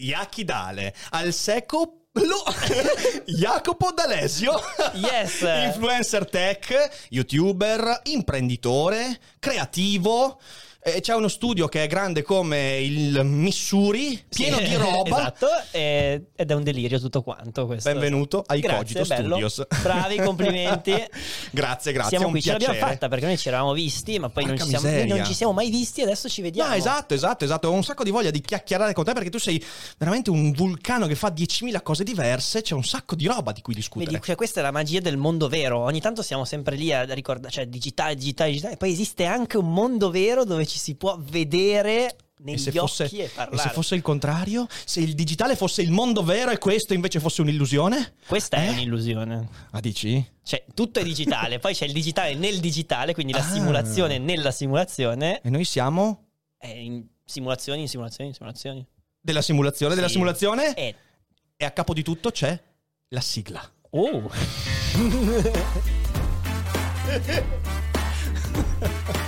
Iachidale al secco lo- Jacopo D'Alesio, Yes. influencer tech, youtuber, imprenditore, creativo. E c'è uno studio che è grande come il Missouri, pieno Sì, di roba. Esatto, e- ed è un delirio tutto quanto questo. Benvenuto ai Grazie, Cogito bello. Studios. Bravi, complimenti. grazie, grazie. Siamo qui, ce l'abbiamo piacere. fatta perché noi ci eravamo visti, ma poi non ci, siamo, non ci siamo mai visti e adesso ci vediamo. No, esatto, esatto, esatto. Ho un sacco di voglia di chiacchierare con te perché tu sei veramente un vulcano che fa 10.000 cose diverse. C'è un sacco di roba di cui discutere. Vedi, cioè, questa è la magia del mondo vero. Ogni tanto siamo sempre lì a ricordare, cioè digitale, digitale, digitale. E poi esiste anche un mondo vero dove ci si può vedere E negli occhi fosse, e e parlare. se fosse il contrario? Se il digitale fosse il mondo vero e questo invece fosse un'illusione? Questa è Eh? un'illusione. Ah, dici? Cioè, tutto è digitale, poi c'è il digitale nel digitale, quindi la Ah. simulazione nella simulazione. E noi siamo È in simulazioni, in simulazioni, in simulazioni. della simulazione della Sì. simulazione E... e a capo di tutto c'è la sigla. Oh!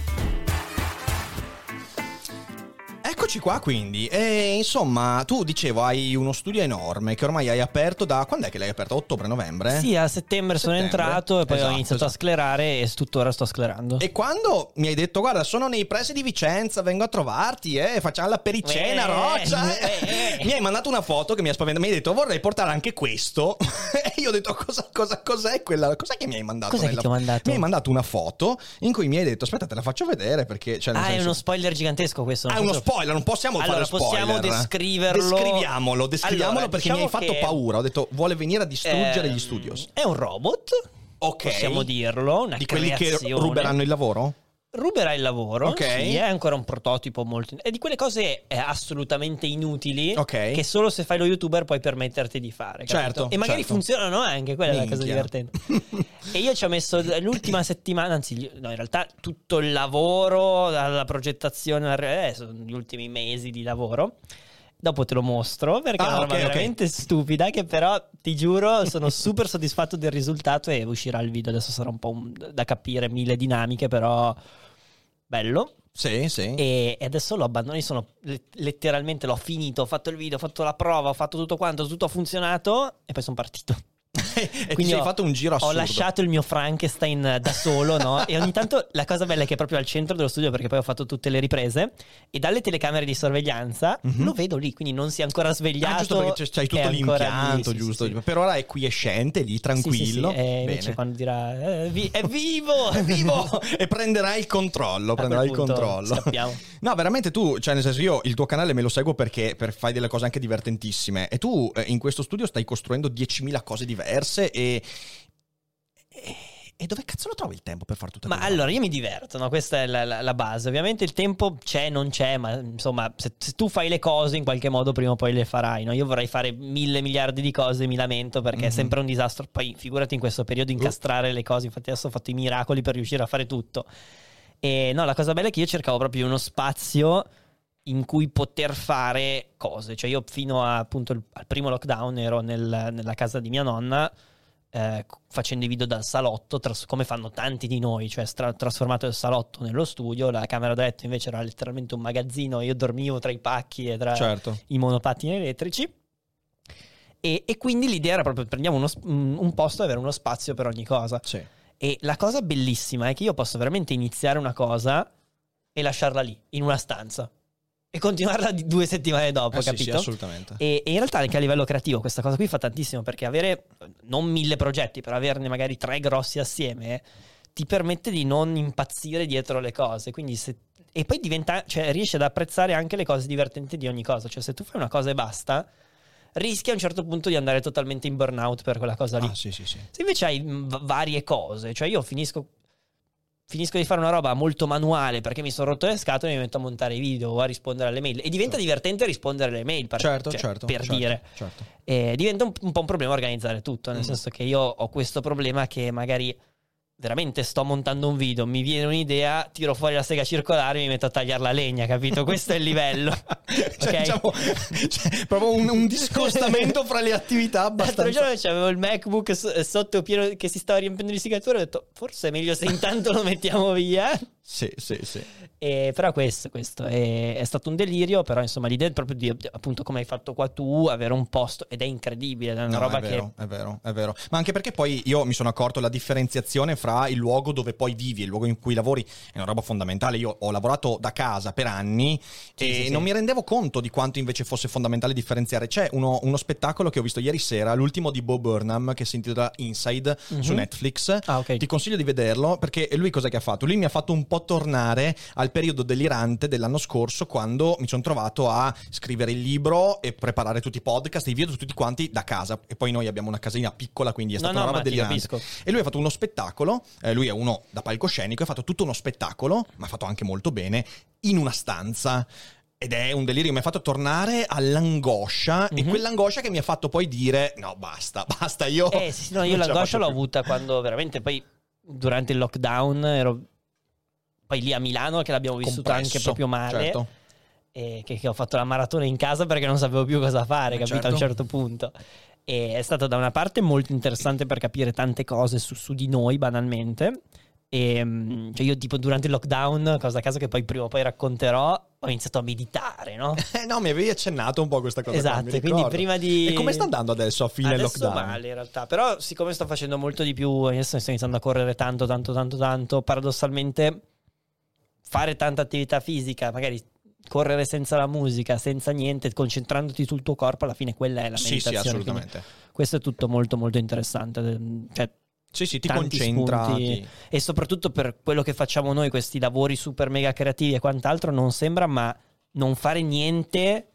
Eccoci qua quindi, e insomma tu dicevo hai uno studio enorme che ormai hai aperto da... quando è che l'hai aperto? Ottobre-novembre? sì, a settembre, sono Settembre. entrato e poi Esatto, ho iniziato esatto. a sclerare e tuttora sto sclerando. E quando mi hai detto guarda sono nei pressi di Vicenza, vengo a trovarti e facciamo la pericena Eh, roccia eh, eh. Mi hai mandato una foto che mi ha spaventato, mi hai detto vorrei portare anche questo e io ho detto cosa, cosa, cos'è quella, cos'è che mi hai mandato? Cos'è che nella- ti ho mandato? Mi hai mandato una foto in cui mi hai detto aspetta te la faccio vedere perché... Cioè, Ah, è senso- uno spoiler gigantesco questo. Ah, è uno se- spoiler, non possiamo Allora, fare spoiler. possiamo descriverlo. Descriviamolo, descriviamolo Allora, perché mi hai diciamo fatto che- paura. Ho detto vuole venire a distruggere Ehm, gli studios. È un robot. Ok. Possiamo dirlo. Una Di quelli che ruberanno il lavoro? Ruberà il lavoro. Ok. Sì, è ancora un prototipo molto. È di quelle cose eh, assolutamente inutili. Ok. Che solo se fai lo youtuber puoi permetterti di fare. capito? Certo, E magari certo. funzionano anche, quella è la cosa Minchia. divertente. e io ci ho messo l'ultima settimana, anzi, no, in realtà tutto il lavoro, dalla progettazione, eh, sono gli ultimi mesi di lavoro. Dopo te lo mostro perché è Ah, una roba ok, ok. veramente stupida che però ti giuro sono super soddisfatto del risultato e uscirà il video. Adesso sarà un po' un- da capire mille dinamiche, però bello. Sì, sì. E, adesso lo abbandono. Io sono le- letteralmente l'ho finito, ho fatto il video, ho fatto la prova, ho fatto tutto quanto, tutto ha funzionato e poi sono partito. e Quindi ho- fatto un giro Ho assurdo. lasciato il mio Frankenstein da solo, no? E ogni tanto la cosa bella è che è proprio al centro dello studio, perché poi ho fatto tutte le riprese, e dalle telecamere di sorveglianza Mhm. lo vedo lì, quindi non si è ancora svegliato. Ah, giusto perché c'hai tutto l'impianto, lì, sì, giusto? sì, sì. Per ora è quiescente, lì, tranquillo. E invece Bene. quando dirà "Eh, vi- è vivo, È vivo e prenderai il controllo, prenderai il controllo. scappiamo. No, veramente tu, cioè nel senso io il tuo canale me lo seguo perché per fai delle cose anche divertentissime e tu eh, in questo studio stai costruendo 10.000 cose diverse e, e e dove cazzo lo trovi il tempo per fare tutte Ma quelle allora io mi diverto, no? questa è la, la- la base. Ovviamente il tempo c'è, non c'è, ma insomma, se, se tu fai le cose in qualche modo prima o poi le farai. no? Io vorrei fare mille miliardi di cose, mi lamento perché è Mhm. sempre un disastro. Poi figurati in questo periodo incastrare le cose. Infatti, adesso ho fatto i miracoli per riuscire a fare tutto. E no, la cosa bella è che io cercavo proprio uno spazio in cui poter fare cose. Cioè, io fino a, appunto il- al primo lockdown ero nel- nella casa di mia nonna. eh, facendo i video dal salotto, tras- come fanno tanti di noi, cioè stra- trasformato il salotto nello studio, la camera da letto invece era letteralmente un magazzino, io dormivo tra i pacchi e tra Certo. i monopattini elettrici. E, e quindi l'idea era proprio prendiamo uno un posto e avere uno spazio per ogni cosa. Sì. E la cosa bellissima è che io posso veramente iniziare una cosa e lasciarla lì, in una stanza. E continuarla due settimane dopo, Eh sì, capito? sì, assolutamente. E, e in realtà anche a livello creativo questa cosa qui fa tantissimo perché avere non mille progetti, però averne magari tre grossi assieme ti permette di non impazzire dietro le cose. Quindi se e poi diventa, cioè, riesci ad apprezzare anche le cose divertenti di ogni cosa. Cioè, se tu fai una cosa e basta, rischi a un certo punto di andare totalmente in burnout per quella cosa lì. Ah, sì, sì, sì. Se invece hai v- varie cose, cioè io finisco, finisco di fare una roba molto manuale perché mi sono rotto le scatole e mi metto a montare i video o a rispondere alle mail. E diventa divertente rispondere alle mail, per, Certo, cioè, certo. per certo, dire. Certo. E diventa un, un po' un problema organizzare tutto, nel Mm. senso che io ho questo problema che magari veramente sto montando un video, mi viene un'idea, tiro fuori la sega circolare e mi metto a tagliare la legna, capito? Questo è il livello. Cioè, ok? diciamo, cioè, proprio un, un discostamento fra le attività L'altro abbastanza... giorno c'avevo il MacBook sotto pieno che si stava riempiendo di segature ho detto forse è meglio se intanto lo mettiamo via. Sì, sì, sì. E, però questo, questo è, è stato un delirio, però insomma l'idea è proprio di, appunto come hai fatto qua tu, avere un posto ed è incredibile, è una No, roba è vero, che... è vero, è vero. Ma anche perché poi io mi sono accorto la differenziazione fra il luogo dove poi vivi e il luogo in cui lavori è una roba fondamentale. Io ho lavorato da casa per anni Sì, e sì, sì. non mi rendevo conto di quanto invece fosse fondamentale differenziare. C'è uno, uno spettacolo che ho visto ieri sera, l'ultimo di Bo Burnham, che si intitola Inside su Mhm. Netflix. Ah, ok. Ti consiglio di vederlo perché lui cosa che ha fatto? Lui mi ha fatto un po' tornare al periodo delirante dell'anno scorso quando mi sono trovato a scrivere il libro e preparare tutti i podcast e i video tutti quanti da casa. E poi noi abbiamo una casina piccola, quindi è No, stata no, una roba ma ti delirante. E lui ha fatto uno spettacolo, eh, lui è uno da palcoscenico, ha fatto tutto uno spettacolo, ma ha fatto anche molto bene, in una stanza. Ed è un delirio, mi ha fatto tornare all'angoscia e Mhm. quell'angoscia che mi ha fatto poi dire no basta, basta, io... Eh sì, sì, no, io la l'angoscia faccio l'ho più." avuta quando veramente poi durante il lockdown ero poi lì a Milano che l'abbiamo vissuta Compresso, anche proprio male. certo. che, che ho fatto la maratona in casa perché non sapevo più cosa fare, Eh, capito? certo. A un certo punto. E è stato da una parte molto interessante per capire tante cose su, su di noi, banalmente. E, mm, cioè io tipo durante il lockdown, cosa a caso che poi prima o poi racconterò, ho iniziato a meditare, no? Eh no, mi avevi accennato un po' questa cosa. qua, Esatto, mi quindi prima di... E come sta andando adesso a fine Adesso lockdown? male in realtà, però siccome sto facendo molto di più, adesso sto iniziando a correre tanto, tanto, tanto, tanto, paradossalmente fare tanta attività fisica, magari correre senza la musica, senza niente, concentrandoti sul tuo corpo, alla fine quella è la Sì, sì, meditazione. assolutamente. Questo è tutto molto molto interessante, cioè, Sì, sì, ti concentra. e soprattutto per quello che facciamo noi, questi lavori super mega creativi e quant'altro, non sembra, ma non fare niente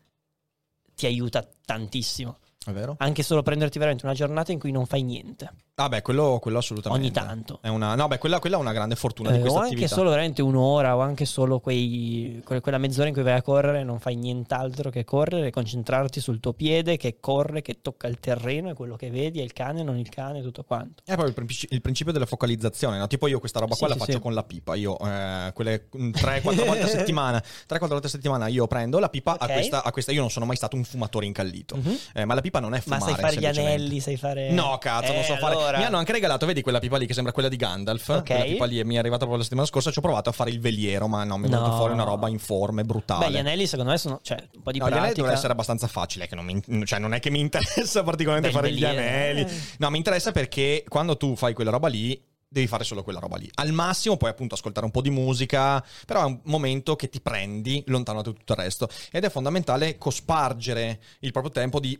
ti aiuta tantissimo. È vero? Anche solo prenderti veramente una giornata in cui non fai niente. Ah, beh, quello, quello assolutamente. Ogni tanto. È una, no, beh, quella, quella è una grande fortuna di Eh, questa o anche attività. solo veramente un'ora o anche solo quei, que- quella mezz'ora in cui vai a correre non fai nient'altro che correre, concentrarti sul tuo piede che corre, che tocca il terreno, è quello che vedi, è il cane, non il cane, tutto quanto. È proprio il, il principio della focalizzazione, no? Tipo io questa roba qua Sì, la sì, faccio sì. con la pipa, io eh, quelle 3-4 volte a settimana, 3-4 volte a settimana io prendo la pipa, a, Ok. questa, a questa io non sono mai stato un fumatore incallito, Mhm. Eh, ma la pipa non è Ma fumare sai fare gli anelli, sai fare... No, cazzo, non Eh, so fare. Allora- Mi hanno anche regalato, vedi quella pipa lì che sembra quella di Gandalf. Ok. Quella pipa lì mi è arrivata proprio la settimana scorsa. Ci ho provato a fare il veliero, ma no, mi è venuta No. fuori una roba informe, brutale. Beh, gli anelli secondo me sono... Cioè, un po' di No, gli anelli pratica. dovrebbe essere abbastanza facile, che non, mi- cioè, non è che mi interessa particolarmente Beh, fare gli anelli. eh. No, mi interessa perché quando tu fai quella roba lì, devi fare solo quella roba lì. Al massimo puoi appunto ascoltare un po' di musica, però è un momento che ti prendi lontano da tutto il resto. Ed è fondamentale cospargere il proprio tempo di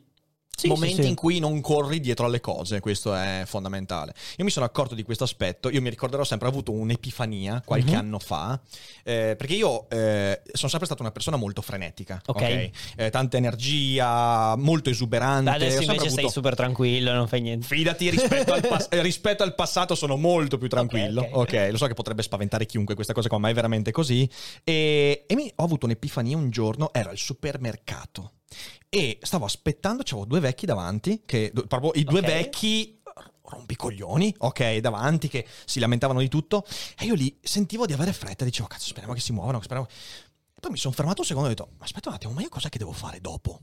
Sì, momenti sì, sì. in cui non corri dietro alle cose, questo è fondamentale. Io mi sono accorto di questo aspetto, io mi ricorderò sempre, ho avuto un'epifania qualche Mhm. anno fa, eh, perché io eh, sono sempre stata una persona molto frenetica, Ok. ok? Eh, tanta energia, molto esuberante. Adesso invece avuto- sei super tranquillo, non fai niente. Fidati, rispetto al, pas- eh, rispetto al passato sono molto più tranquillo. Ok, ok, ok. lo so che potrebbe spaventare chiunque questa cosa qua, ma è veramente così. E, e mi, ho avuto un'epifania un giorno, ero al supermercato e stavo aspettando, c'avevo due vecchi davanti, che, proprio i due Ok. vecchi rompicoglioni, ok, davanti, che si lamentavano di tutto. E io lì sentivo di avere fretta, dicevo, cazzo, speriamo che si muovano, speriamo... Poi mi sono fermato un secondo e ho detto, aspetta un attimo, ma io cosa che devo fare dopo?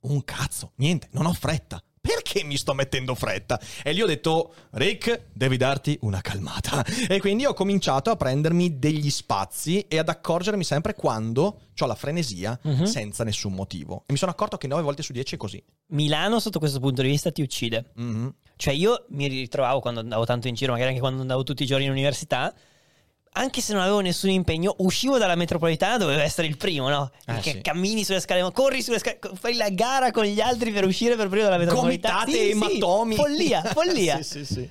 Un cazzo, niente, non ho fretta. Perché mi sto mettendo fretta? E lì ho detto, Rick, devi darti una calmata. E quindi ho cominciato a prendermi degli spazi e ad accorgermi sempre quando ho la frenesia Mhm. senza nessun motivo. E mi sono accorto che 9 volte su 10 è così. Milano sotto questo punto di vista ti uccide. Mhm. Cioè io mi ritrovavo quando andavo tanto in giro, magari anche quando andavo tutti i giorni in università, anche se non avevo nessun impegno, uscivo dalla metropolitana, dovevo essere il primo, no? Eh, Perché sì. cammini sulle scale, corri sulle scale, fai la gara con gli altri per uscire per primo dalla metropolitana. Gomitate, Sì, sì, ematomi. Follia, follia. sì, sì, sì.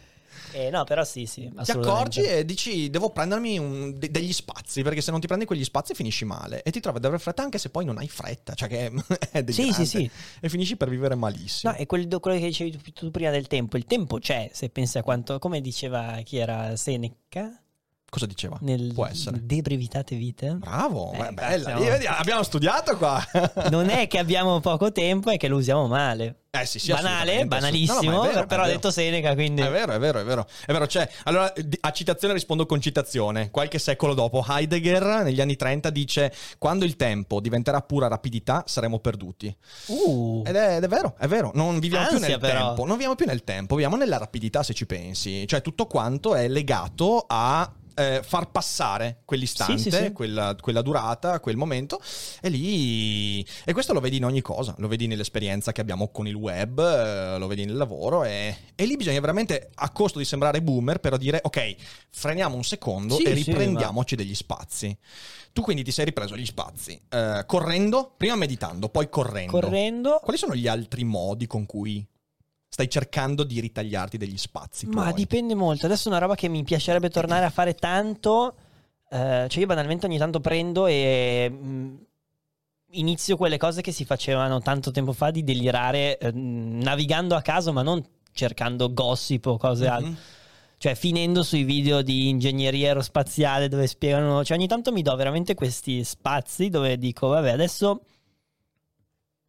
Eh, no, però sì, sì. Ti accorgi e dici devo prendermi un- de- degli spazi perché se non ti prendi quegli spazi finisci male e ti trovi ad avere fretta anche se poi non hai fretta, cioè che è Sì, sì, sì. E finisci per vivere malissimo. No, è quel- quello che dicevi tu, tu prima del tempo. Il tempo c'è, se pensi a quanto, come diceva chi era Seneca, Cosa diceva? nel Può essere. De brevitate vite. Bravo, Eh, bella. siamo- vedi, abbiamo studiato qua. Non è che abbiamo poco tempo, è che lo usiamo male. Eh sì, sì, Banale, banalissimo, no, no, vero, però ha detto Seneca, quindi... È vero, è vero, è vero. È vero, c'è. Allora, a citazione rispondo con citazione. Qualche secolo dopo, Heidegger, negli anni 30, dice: Quando il tempo diventerà pura rapidità, saremo perduti. Uh, Ed è, ed è vero, è vero. Non viviamo più Ansia, nel però. tempo. Non viviamo più nel tempo, viviamo nella rapidità, se ci pensi. Cioè, tutto quanto è legato a. eh, far passare quell'istante, Sì, sì, sì. Quella, quella durata, quel momento, e lì. E questo lo vedi in ogni cosa, lo vedi nell'esperienza che abbiamo con il web, eh, lo vedi nel lavoro, e, e lì bisogna veramente, a costo di sembrare boomer, però dire: ok, freniamo un secondo e riprendiamoci degli spazi. Tu quindi ti sei ripreso gli spazi, eh, correndo, prima meditando, poi correndo. correndo... Quali sono gli altri modi con cui stai cercando di ritagliarti degli spazi? Ma tuoi? dipende molto. Adesso è una roba che mi piacerebbe tornare a fare tanto. eh, cioè, io banalmente ogni tanto prendo e mh, inizio quelle cose che si facevano tanto tempo fa di delirare eh, navigando a caso, ma non cercando gossip o cose altre. Mhm. Cioè, finendo sui video di ingegneria aerospaziale dove spiegano. Cioè, ogni tanto mi do veramente questi spazi dove dico, vabbè, adesso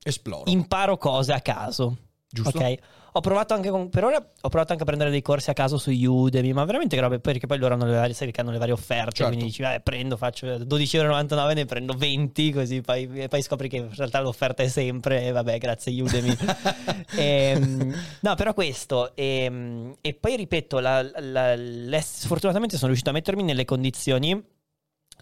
Esploro. imparo cose a caso. Giusto? Ok, ho provato anche con, per ora ho provato anche a prendere dei corsi a caso su Udemy, ma veramente robe perché poi loro hanno le varie, sai che hanno le varie offerte, Certo. quindi dici, vabbè, prendo, faccio 12,99€, ne prendo 20, così poi, e poi scopri che in realtà l'offerta è sempre, e vabbè, grazie Udemy. Ehm, no, però questo, ehm, e, poi ripeto, la- la- l'ess- sfortunatamente sono riuscito a mettermi nelle condizioni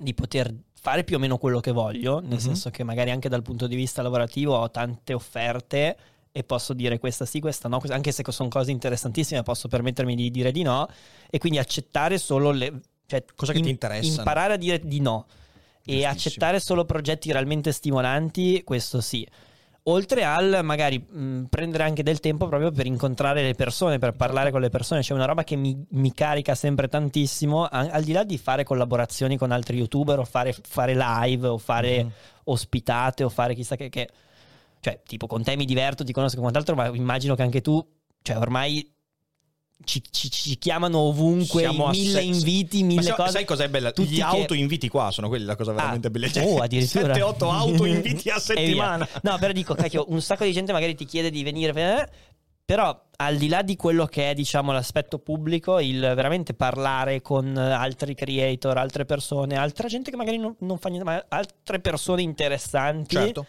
di poter fare più o meno quello che voglio, nel Mhm. senso che magari anche dal punto di vista lavorativo ho tante offerte e posso dire questa sì, questa no, anche se sono cose interessantissime posso permettermi di dire di no e quindi accettare solo le... Cioè, Cosa che ti interessano. Imparare a dire di no e accettare solo progetti realmente stimolanti, questo sì. Oltre al magari mh, prendere anche del tempo proprio per incontrare le persone, per parlare con le persone, c'è una roba che mi, mi carica sempre tantissimo, a- al di là di fare collaborazioni con altri youtuber o fare, fare live o fare Mhm. ospitate o fare chissà che, che- Cioè, tipo con te mi diverto, ti conosco e quant'altro, ma immagino che anche tu, cioè ormai ci, ci- ci chiamano ovunque, Siamo mille inviti, mille sai, cose. sai cos'è bella? Tutti Gli che- auto-inviti qua sono quelli la cosa veramente Ah, bella. oh, addirittura. 7-8 auto-inviti a settimana. No, però dico, cacchio, un sacco di gente magari ti chiede di venire. eh, Però al di là di quello che è, diciamo, l'aspetto pubblico, il veramente parlare con altri creator, altre persone, altra gente che magari non, non fa niente, ma altre persone interessanti, Certo.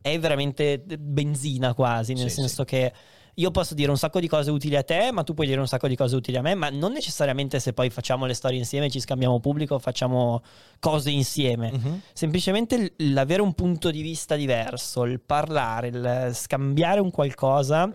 È veramente benzina quasi, nel Sì, senso che io posso dire un sacco di cose utili a te, ma tu puoi dire un sacco di cose utili a me, ma non necessariamente se poi facciamo le storie insieme, ci scambiamo pubblico, facciamo cose insieme. Mhm. Semplicemente l'avere un punto di vista diverso, il parlare, il scambiare un qualcosa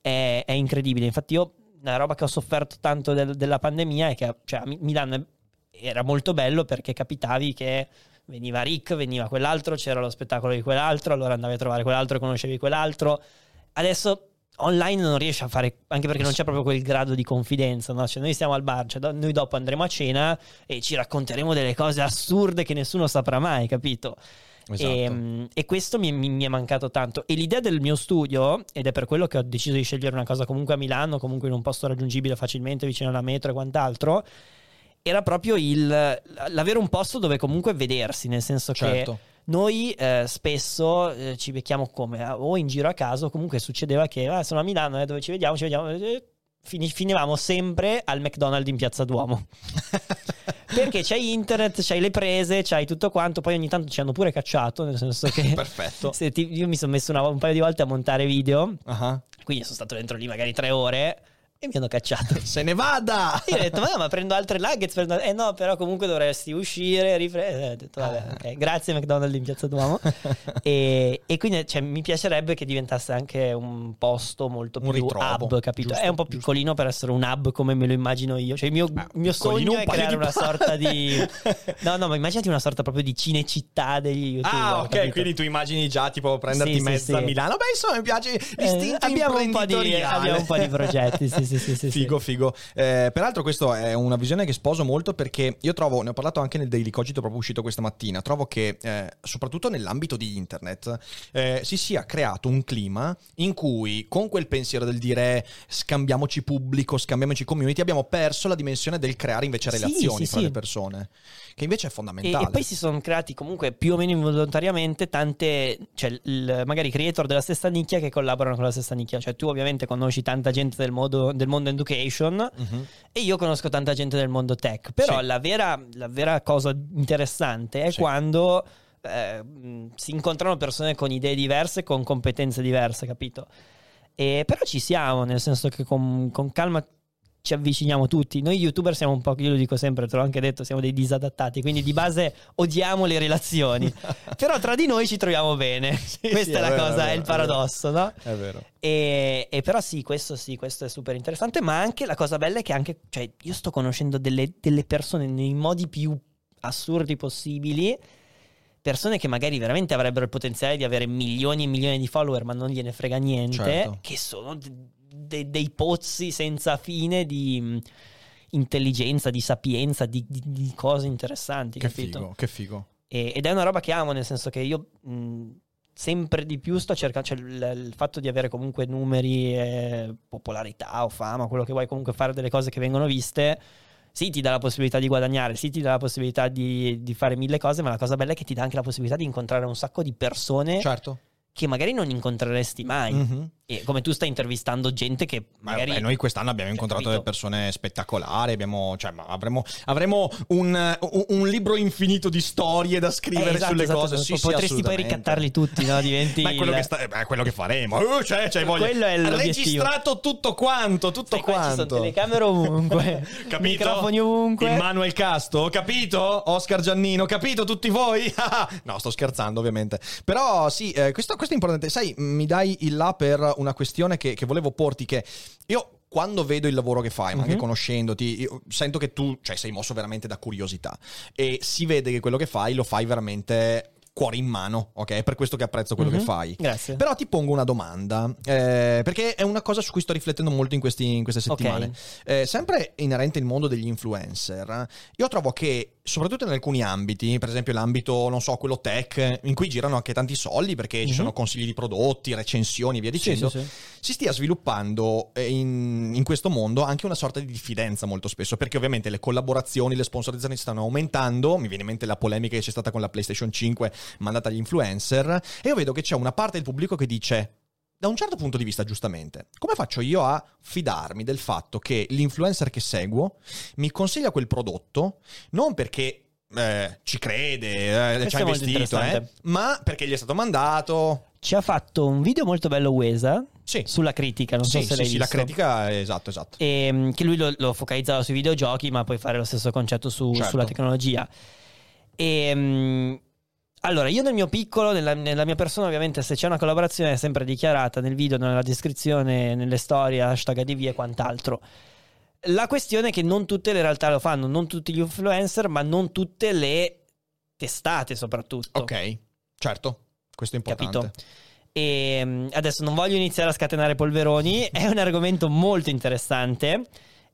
è, è incredibile. Infatti io, una roba che ho sofferto tanto del- della pandemia è che cioè, Milano era molto bello perché capitavi che veniva Rick, veniva quell'altro, c'era lo spettacolo di quell'altro, allora andavi a trovare quell'altro e conoscevi quell'altro. Adesso online non riesci a fare, anche perché non c'è proprio quel grado di confidenza, no? Cioè noi stiamo al bar, cioè noi dopo andremo a cena e ci racconteremo delle cose assurde che nessuno saprà mai, capito? Esatto. E, e questo mi, mi- mi è mancato tanto. E l'idea del mio studio, ed è per quello che ho deciso di scegliere una cosa comunque a Milano, comunque in un posto raggiungibile facilmente vicino alla metro e quant'altro, era proprio il, l'avere un posto dove comunque vedersi, nel senso che Certo. noi eh, spesso eh, ci becchiamo come ah, o in giro a caso, comunque succedeva che ah, sono a Milano, eh, dove ci vediamo, ci vediamo. eh, fini- finivamo sempre al McDonald's in Piazza Duomo. Perché c'hai internet, c'hai le prese, c'hai tutto quanto. Poi ogni tanto ci hanno pure cacciato, nel senso che. Perfetto. se ti- io mi sono messo una- un paio di volte a montare video, Ah. quindi sono stato dentro lì magari tre ore e mi hanno cacciato. Se ne vada! Io ho detto, ma no, ma prendo altre nuggets. prendo- Eh no, però comunque dovresti uscire, ripre- eh, ho detto, vabbè, Ah. ok, grazie McDonald's in Piazza Duomo. e, e quindi cioè, mi piacerebbe che diventasse anche un posto molto Un più ritrovo, hub, capito? giusto, è un po' giusto. piccolino per essere un hub come me lo immagino io. Cioè il mio, Beh, mio piccolino, sogno un è creare una sorta di... No, no, ma immaginati una sorta proprio di cinecittà degli youtuber. Ah, ok, capito? quindi tu immagini già tipo prenderti Sì, sì, mezza sì. Milano. Beh, insomma, mi piace Eh, l'istinto abbiamo, un po di, abbiamo un po' di progetti, sì, sì, sì, sì, figo, figo. Eh, peraltro, questa è una visione che sposo molto perché io trovo, ne ho parlato anche nel Daily Cogito proprio uscito questa mattina. Trovo che, eh, soprattutto nell'ambito di internet, eh, si sia creato un clima in cui, con quel pensiero del dire scambiamoci pubblico, scambiamoci community, abbiamo perso la dimensione del creare invece relazioni fra le persone, che invece è E, fondamentale. e poi si sono creati comunque più o meno involontariamente tante, cioè il- magari creator della stessa nicchia che collaborano con la stessa nicchia. Cioè tu ovviamente conosci tanta gente del, modo- del mondo education Mhm. e io conosco tanta gente del mondo tech. Però Sì. la, vera, la vera cosa interessante è Sì. quando eh, si incontrano persone con idee diverse, con competenze diverse, capito? E, però ci siamo, nel senso che con, con calma ci avviciniamo tutti. Noi youtuber siamo un po', io lo dico sempre, te l'ho anche detto, siamo dei disadattati, quindi di base odiamo le relazioni. però tra di noi ci troviamo bene. Questa sì, è è la vero, cosa, è è, vero, il è paradosso, no? È vero. E, e però sì, questo sì, questo è super interessante, ma anche la cosa bella è che anche, cioè, io sto conoscendo delle, delle persone nei modi più assurdi possibili, persone che magari veramente avrebbero il potenziale di avere milioni e milioni di follower, ma non gliene frega niente, Certo. che sono de- de- dei pozzi senza fine di mh, intelligenza, di sapienza, di, di- di cose interessanti, Che capito? figo, che figo. E- ed è una roba che amo, nel senso che io mh, sempre di più sto cercando, cioè il, il fatto di avere comunque numeri, e popolarità o fama, quello che vuoi comunque fare delle cose che vengono viste, sì ti dà la possibilità di guadagnare, sì ti dà la possibilità di, di fare mille cose, ma la cosa bella è che ti dà anche la possibilità di incontrare un sacco di persone Certo. che magari non incontreresti mai. Mhm. E come tu stai intervistando gente che Ma magari... vabbè, noi quest'anno abbiamo incontrato capito? delle persone spettacolari, abbiamo, cioè, ma avremo, avremo un, un- libro infinito di storie da Eh, scrivere esatto, sulle esatto, cose. esatto. Sì, sì, Potresti poi assolutamente. ricattarli tutti, no? Diventi Ma è quello, il- che, sta- eh, beh, è quello che faremo. Uh, cioè, cioè, voglio- Quello è l'obiettivo. registrato tutto quanto, tutto Sai, qua ci quanto. sono telecamere ovunque, Capito? microfoni ovunque. Immanuel Casto, capito? Oscar Giannino, capito tutti voi? no, sto scherzando ovviamente. Però sì, eh, questo, questo è importante. Sai, mi dai il là per una questione che, che volevo porti, che io quando vedo il lavoro che fai, ma anche Mhm. conoscendoti, sento che tu cioè, sei mosso veramente da curiosità e si vede che quello che fai lo fai veramente cuore in mano, ok? È per questo che apprezzo quello Mhm. che fai. Grazie. Però ti pongo una domanda, eh, perché è una cosa su cui sto riflettendo molto in, questi- in queste settimane. Eh, sempre inerente al mondo degli influencer, io trovo che, soprattutto in alcuni ambiti, per esempio l'ambito, non so, quello tech, in cui girano anche tanti soldi perché ci Mhm. sono consigli di prodotti, recensioni e via Sì, dicendo, sì, sì. si stia sviluppando eh, in, in questo mondo anche una sorta di diffidenza molto spesso, perché ovviamente le collaborazioni, le sponsorizzazioni stanno aumentando, mi viene in mente la polemica che c'è stata con la PlayStation 5 mandata agli influencer, e io vedo che c'è una parte del pubblico che dice... Da un certo punto di vista, giustamente, come faccio io a fidarmi del fatto che l'influencer che seguo mi consiglia quel prodotto non perché eh, ci crede, eh, ci ha investito, eh, ma perché gli è stato mandato? Ci ha fatto un video molto bello Wesa Sì, sulla critica, non so sì, se sì, l'hai sì, la visto. critica, esatto, esatto. E, che lui lo, lo focalizzava sui videogiochi, ma puoi fare lo stesso concetto su- Certo. sulla tecnologia. E, mm, allora, io nel mio piccolo, nella, nella mia persona, ovviamente, se c'è una collaborazione è sempre dichiarata nel video, nella descrizione, nelle storie, hashtag ADV e quant'altro. La questione è che non tutte le realtà lo fanno, non tutti gli influencer, ma non tutte le testate, soprattutto. Ok, certo, questo è importante. Capito? E mm, adesso non voglio iniziare a scatenare polveroni, è un argomento molto interessante.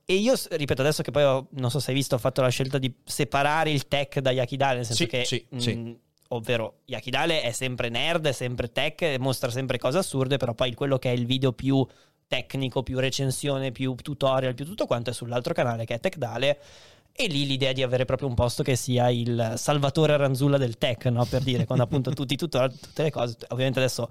E io, ripeto, adesso che poi ho- non so se hai visto, ho fatto la scelta di separare il tech da Yakidale, nel senso Sì, che, sì, mh, sì. Ovvero Yakidale è sempre nerd, è sempre tech, mostra sempre cose assurde, però poi quello che è il video più tecnico, più recensione, più tutorial, più tutto quanto è sull'altro canale che è TechDale. E lì l'idea di avere proprio un posto che sia il Salvatore Ranzulla del tech, no? Per dire, quando appunto tutti, tutto- tutte le cose. Ovviamente adesso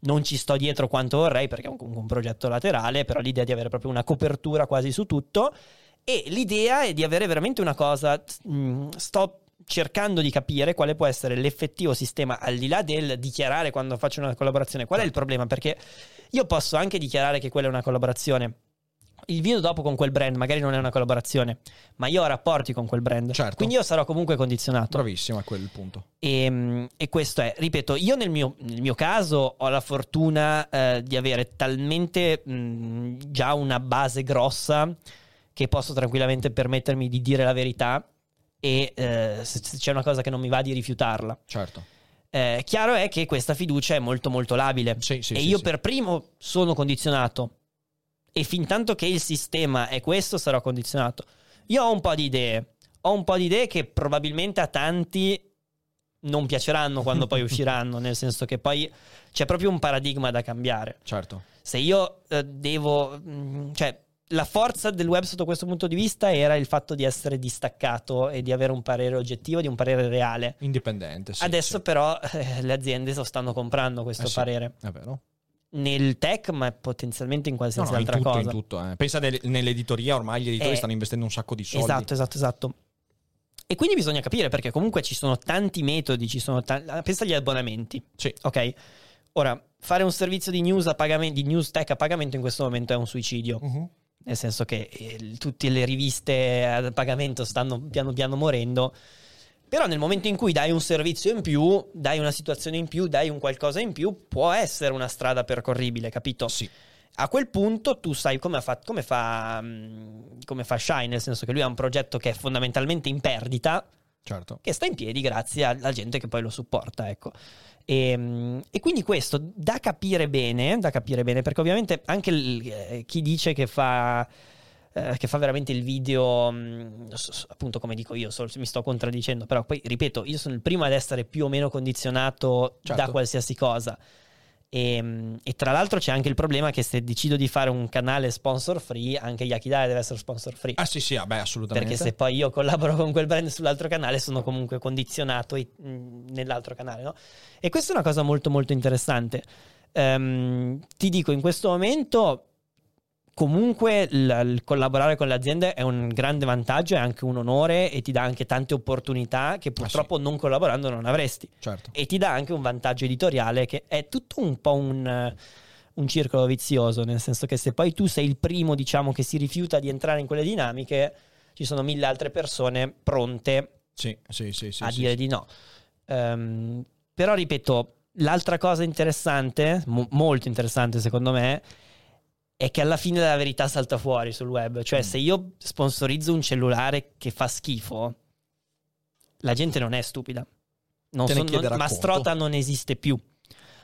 non ci sto dietro quanto vorrei perché è un, un progetto laterale, però l'idea di avere proprio una copertura quasi su tutto. E l'idea è di avere veramente una cosa. mh, sto cercando di capire quale può essere l'effettivo sistema al di là del dichiarare quando faccio una collaborazione. Qual è il problema? Perché io posso anche dichiarare che quella è una collaborazione. Il video dopo con quel brand magari non è una collaborazione, ma io ho rapporti con quel brand. Certo. Quindi io sarò comunque condizionato. Bravissimo, quello il punto. E, e questo è, ripeto, io nel mio, nel mio caso ho la fortuna eh, di avere talmente mh, già una base grossa che posso tranquillamente permettermi di dire la verità e eh, se c'è una cosa che non mi va di rifiutarla. Certo. Eh, chiaro è che questa fiducia è molto molto labile Sì, sì, e sì, io per primo sono condizionato E fin tanto che il sistema è questo, sarò condizionato. Io ho un po' di idee. Ho un po' di idee che probabilmente a tanti non piaceranno quando poi usciranno, nel senso che poi c'è proprio un paradigma da cambiare. Certo. Se io eh, devo... mh, cioè, la forza del web sotto questo punto di vista era il fatto di essere distaccato e di avere un parere oggettivo, di un parere reale. Indipendente. sì, Adesso sì. però eh, le aziende lo stanno comprando questo Eh sì, parere. È vero. Nel tech, ma potenzialmente in No, qualsiasi no, in altra tutto, cosa. in tutto. eh. Pensa nel- nell'editoria, ormai gli editori Eh, stanno investendo un sacco di soldi. Esatto, esatto, esatto. E quindi bisogna capire perché comunque ci sono tanti metodi, ci sono ta- pensa agli abbonamenti. Sì. Ok. Ora, fare un servizio di news a pagamento, di news tech a pagamento in questo momento è un suicidio. Mhm. Nel senso che eh, tutte le riviste a pagamento stanno piano piano morendo. Però nel momento in cui dai un servizio in più, dai una situazione in più, dai un qualcosa in più, può essere una strada percorribile, capito? Sì. A quel punto tu sai come, fatto- come fa, mm, come fa Shine, nel senso che lui ha un progetto che è fondamentalmente in perdita, Certo. che sta in piedi grazie alla gente che poi lo supporta, ecco. E, mm, e quindi questo da capire bene, da capire bene, perché ovviamente anche il- eh, chi dice che fa, eh, che fa veramente il video, mm, appunto come dico io, mi sto contraddicendo, però poi ripeto, io sono il primo ad essere più o meno condizionato Certo. da qualsiasi cosa. E, mm, e tra l'altro c'è anche il problema che se decido di fare un canale sponsor free, anche Yakidai deve essere sponsor free. Ah sì, sì, ah, beh, assolutamente. Perché se poi io collaboro con quel brand sull'altro canale sono comunque condizionato mh, nell'altro canale, no? E questa è una cosa molto molto interessante. Ehm, ti dico, in questo momento comunque il, il collaborare con le aziende è un grande vantaggio, è anche un onore e ti dà anche tante opportunità che purtroppo non collaborando non avresti. Certo. E ti dà anche un vantaggio editoriale che è tutto un po' un, un circolo vizioso, nel senso che se poi tu sei il primo, diciamo, che si rifiuta di entrare in quelle dinamiche, ci sono mille altre persone pronte Sì, sì, sì, sì. a sì, dire sì. di no. Ehm, però ripeto, l'altra cosa interessante, mo- molto interessante secondo me, è che alla fine la verità salta fuori sul web. Cioè, Mm. se io sponsorizzo un cellulare che fa schifo, la gente non è stupida. Non so- non- Mastrota non esiste più.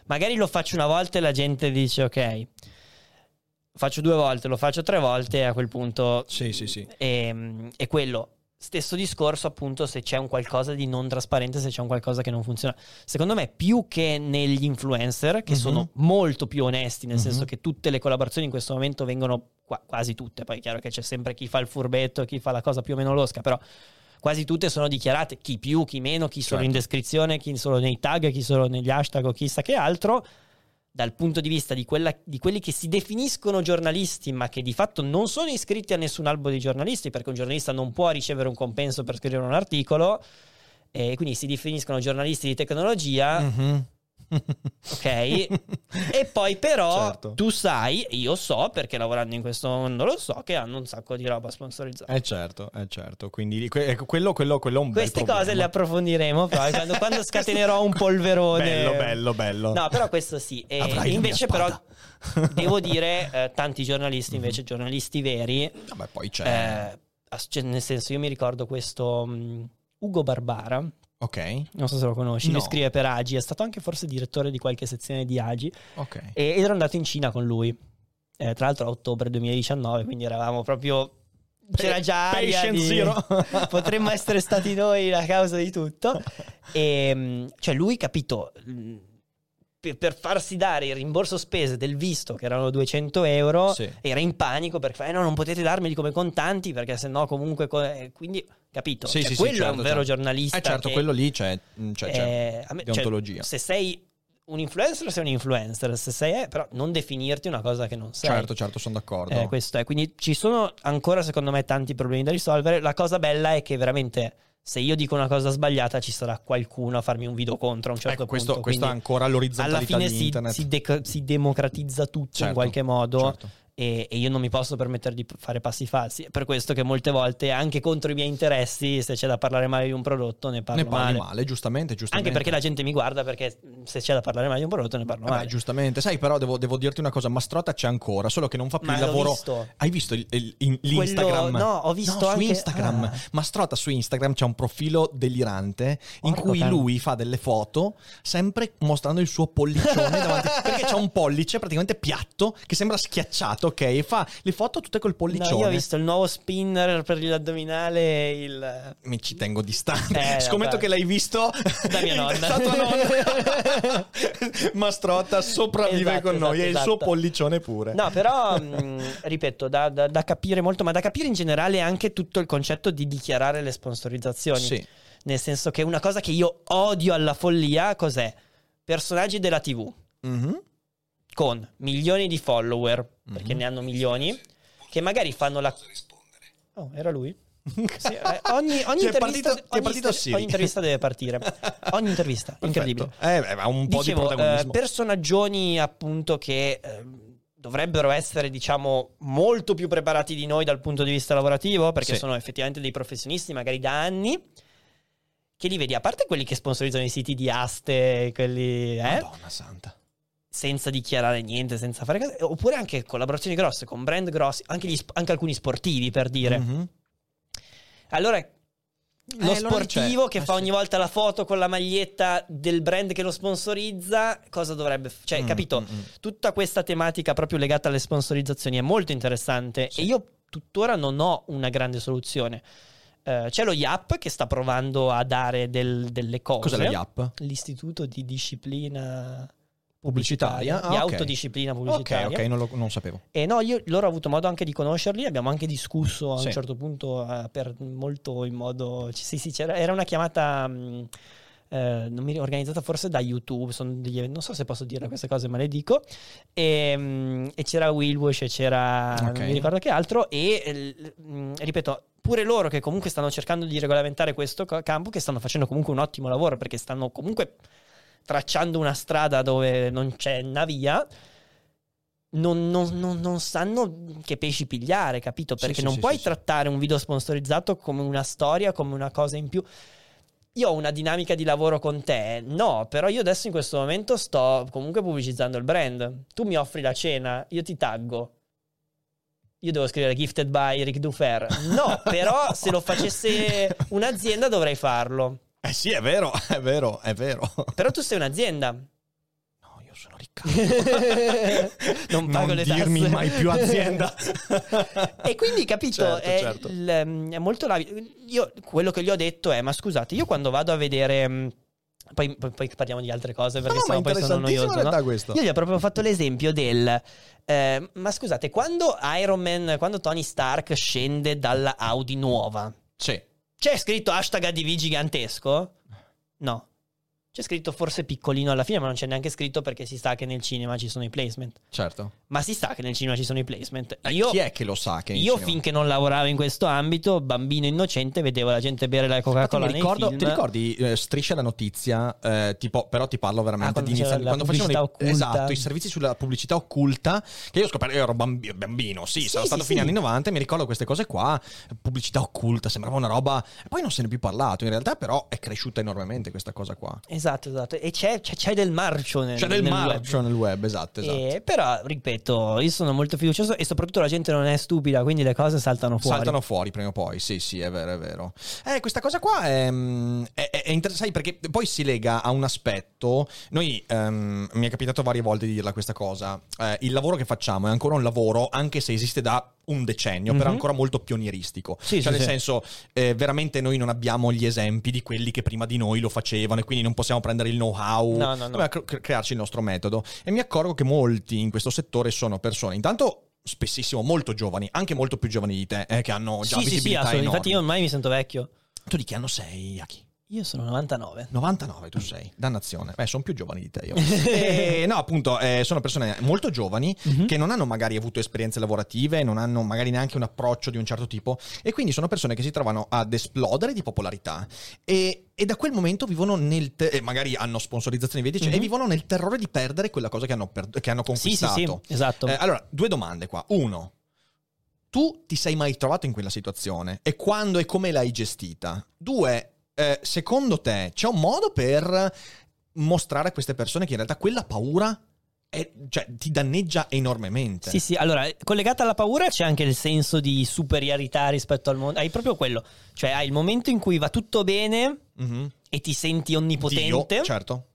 Magari lo faccio una volta e la gente dice ok. Faccio due volte, lo faccio tre volte e a quel punto Sì, sì, sì. e, e quello. Stesso discorso, appunto, se c'è un qualcosa di non trasparente, se c'è un qualcosa che non funziona. Secondo me, più che negli influencer, che Mhm. sono molto più onesti, nel Mhm. senso che tutte le collaborazioni in questo momento vengono qua- quasi tutte. Poi è chiaro che c'è sempre chi fa il furbetto, chi fa la cosa più o meno losca, però quasi tutte sono dichiarate, chi più, chi meno, chi solo in Certo. descrizione, chi solo nei tag, chi solo negli hashtag o chissà che altro dal punto di vista di, quella- di quelli che si definiscono giornalisti, ma che di fatto non sono iscritti a nessun albo di giornalisti, perché un giornalista non può ricevere un compenso per scrivere un articolo, e quindi si definiscono giornalisti di tecnologia, Mhm. Ok? e poi però Certo. tu sai, io so, perché lavorando in questo mondo lo so, che hanno un sacco di roba sponsorizzata. Eh certo, eh certo. Quindi que- ecco, quello, quello, quello è un Queste cose le approfondiremo poi quando, quando scatenerò un polverone. Bello, bello, bello. No, però questo sì. E Avrai invece, però, devo dire, eh, tanti giornalisti, invece, Mhm. giornalisti veri, Vabbè, poi c'è... eh, as- cioè, nel senso, io mi ricordo questo mh, Ugo Barbara, Ok, non so se lo conosci, No. lui scrive per Agi, è stato anche forse direttore di qualche sezione di Agi, ok. e, ed ero andato in Cina con lui. Eh, tra l'altro a ottobre 2019, quindi eravamo proprio... C'era già aria Patient di- zero. potremmo essere stati noi la causa di tutto. E, mh, cioè lui, capito, per, per farsi dare il rimborso spese del visto, che erano 200 euro, Sì. era in panico perché eh no, non potete darmeli come contanti perché sennò comunque... co- eh, quindi, capito? Sì, Cioè, sì, sì, quello è certo, un vero certo. giornalista. Eh certo, che- quello lì c'è, mm, c'è, c'è eh, me- cioè, deontologia. se sei un influencer, sei un influencer. Se sei, eh, però non definirti una cosa che non sei. certo, certo, sono d'accordo. Eh, questo è. Quindi ci sono ancora, secondo me, tanti problemi da risolvere. La cosa bella è che veramente. Se io dico una cosa sbagliata, ci sarà qualcuno a farmi un video contro a un certo ecco, questo, punto. questo è Quindi ancora alla l'orizzontalità fine si, si si democratizza tutto in Certo, qualche modo. certo. E, e io non mi posso permettere di fare passi falsi. È per questo che molte volte, anche contro i miei interessi, se c'è da parlare male di un prodotto, ne parlo Ne male. male, giustamente, Anche giustamente. perché la gente mi guarda perché se c'è da parlare male di un prodotto ne parlo Vabbè, male. giustamente. Sai, però devo, devo dirti una cosa, Mastrota c'è ancora, solo che non fa più Ma il lavoro... visto. Hai visto il- il- in- l'Instagram? Quello- no, ho visto No, su anche- Instagram. ah. Mastrota su Instagram c'è un profilo delirante in Porco cui cane. lui fa delle foto sempre mostrando il suo pollicione davanti. Perché c'è un pollice praticamente piatto che sembra schiacciato Esatto, ok. E fa le foto tutte col No, pollicione. io ho visto il nuovo spinner per l'addominale, il... Mi ci tengo distante. Eh, Scommetto vabbè. che l'hai visto Da mia nonna. nonna. Mastrotta sopravvive Esatto, con noi esatto, e il suo esatto. pollicione pure. No, però, mh, ripeto, da, da- da capire molto, ma da capire in generale anche tutto il concetto di dichiarare le sponsorizzazioni. Sì. Nel senso che una cosa che io odio alla follia, cos'è? Personaggi della TV Mhm. Con milioni di follower, perché Mhm. ne hanno milioni, che magari fanno la... Oh, era lui? Sì, eh, ogni, ogni intervista, partito- ogni Siri. ogni intervista deve partire. Ogni intervista, incredibile. Eh, ha un po' Dicevo, di eh, protagonismo. personaggioni appunto che ehm, dovrebbero essere, diciamo, molto più preparati di noi dal punto di vista lavorativo, perché Sì. sono effettivamente dei professionisti, magari da anni. Che li vedi, a parte quelli che sponsorizzano i siti di aste, quelli, eh, Madonna santa. Senza dichiarare niente, senza fare cose, oppure anche collaborazioni grosse con brand grossi, anche, gli sp- anche alcuni sportivi per dire. Mhm. Allora, lo Eh, sportivo che Eh, fa sì. ogni volta la foto con la maglietta del brand che lo sponsorizza, cosa dovrebbe f- Cioè, Mm, capito? mm, mm. Tutta questa tematica proprio legata alle sponsorizzazioni è molto interessante Sì. e io tuttora non ho una grande soluzione. Eh, c'è lo IAP che sta provando a dare del- delle cose. Cos'è la YAP? L'Istituto di Disciplina Pubblicitaria? di Ah, ok. autodisciplina Ok, pubblicitaria. ok, non lo non sapevo. E no, io loro ho avuto modo anche di conoscerli, abbiamo anche discusso a Sì. un certo punto eh, per molto in modo... Sì, sì, c'era, era una chiamata mh, eh, non mi, organizzata forse da YouTube, degli non so se posso dire queste cose, ma le dico. E, mh, e c'era Willwash e c'era... Ok. non mi ricordo che altro. E mh, ripeto, pure loro che comunque stanno cercando di regolamentare questo campo, che stanno facendo comunque un ottimo lavoro, perché stanno comunque tracciando una strada dove non c'è una via non, non- non- non sanno che pesci pigliare, capito? Perché sì, non sì, puoi sì, trattare un video sponsorizzato come una storia, come una cosa in più. Io ho una dinamica di lavoro con te? No, però io adesso in questo momento sto comunque pubblicizzando il brand. Tu mi offri la cena, io ti taggo. Io devo scrivere gifted by Rick Dufer. No, però se lo facesse un'azienda dovrei farlo. Eh sì, è vero, è vero, è vero. Però tu sei un'azienda. No, io sono Riccardo. non pago le tasse. dirmi mai più azienda. E quindi, capito, Certo, è, certo. il- ehm, è molto labido. Io quello che gli ho detto è: ma scusate, io quando vado a vedere. mh, Poi, poi- poi parliamo di altre cose perché No, sennò poi sono noioso. no? questo. Io gli ho proprio fatto l'esempio del. eh, ma scusate, quando Iron Man, quando Tony Stark scende dalla Audi nuova, Sì. C'è scritto hashtag ADV gigantesco? No. C'è scritto forse piccolino alla fine, ma non c'è neanche scritto perché si sa che nel cinema ci sono i placement. Certo. Ma si sa che nel cinema ci sono i placement. Eh, Io, chi è che lo sa che io cinema? finché non lavoravo in questo ambito, bambino innocente, vedevo la gente bere la Coca-Cola ricordo, ti ricordi eh, Striscia la notizia, eh, tipo, però ti parlo veramente Ah, di la quando facevano occulta. esatto, i servizi sulla pubblicità occulta, che io ho scoperto, io ero bambi- bambino, sì, Sì, sono sì, stato sì. fino agli anni 90 e mi ricordo queste cose qua, pubblicità occulta, sembrava una roba, e poi non se ne è più parlato, in realtà però è cresciuta enormemente questa cosa qua. Esatto, esatto. E c'è, c'è- c'è del marcio nel, C'è del nel marcio web. nel web, esatto, esatto. E- però, ripeto, io sono molto fiducioso e soprattutto la gente non è stupida, quindi le cose saltano fuori. Saltano fuori prima o poi, sì, sì, è vero, è vero. Eh, questa cosa qua è, è, è interessante perché poi si lega a un aspetto. Noi ehm, mi è capitato varie volte di dirla questa cosa. Eh, il lavoro che facciamo è ancora un lavoro, anche se esiste da un decennio, però Mhm. ancora molto pionieristico. Sì, cioè, sì, nel sì. senso, eh, veramente noi non abbiamo gli esempi di quelli che prima di noi lo facevano, e quindi non possiamo prendere il know-how, No, no, no. crearci il nostro metodo. E mi accorgo che molti in questo settore sono persone, intanto. Spessissimo molto giovani, anche molto più giovani di te, eh, che hanno già Sì, sì, sì, visibilità assolutamente. Infatti io ormai mi sento vecchio. Tu di che anno sei, Aki? Io sono 99. 99 tu sei, dannazione. Beh, sono più giovani di te io. E, no, appunto, eh, sono persone molto giovani Mhm. che non hanno magari avuto esperienze lavorative, non hanno magari neanche un approccio di un certo tipo e quindi sono persone che si trovano ad esplodere di popolarità e, e da quel momento vivono nel te- e magari hanno sponsorizzazioni via Mhm. e vivono nel terrore di perdere quella cosa che hanno, per- che hanno Sì, sì, conquistato. sì, esatto. Eh, allora, due domande qua. Uno, tu ti sei mai trovato in quella situazione? E quando e come l'hai gestita? Due, eh, secondo te c'è un modo per mostrare a queste persone che in realtà quella paura è- cioè, ti danneggia enormemente? Sì, sì, allora, collegata alla paura c'è anche il senso di superiorità rispetto al mondo. Hai proprio quello. Cioè, hai il momento in cui va tutto bene Mhm. e ti senti onnipotente. Dio, certo.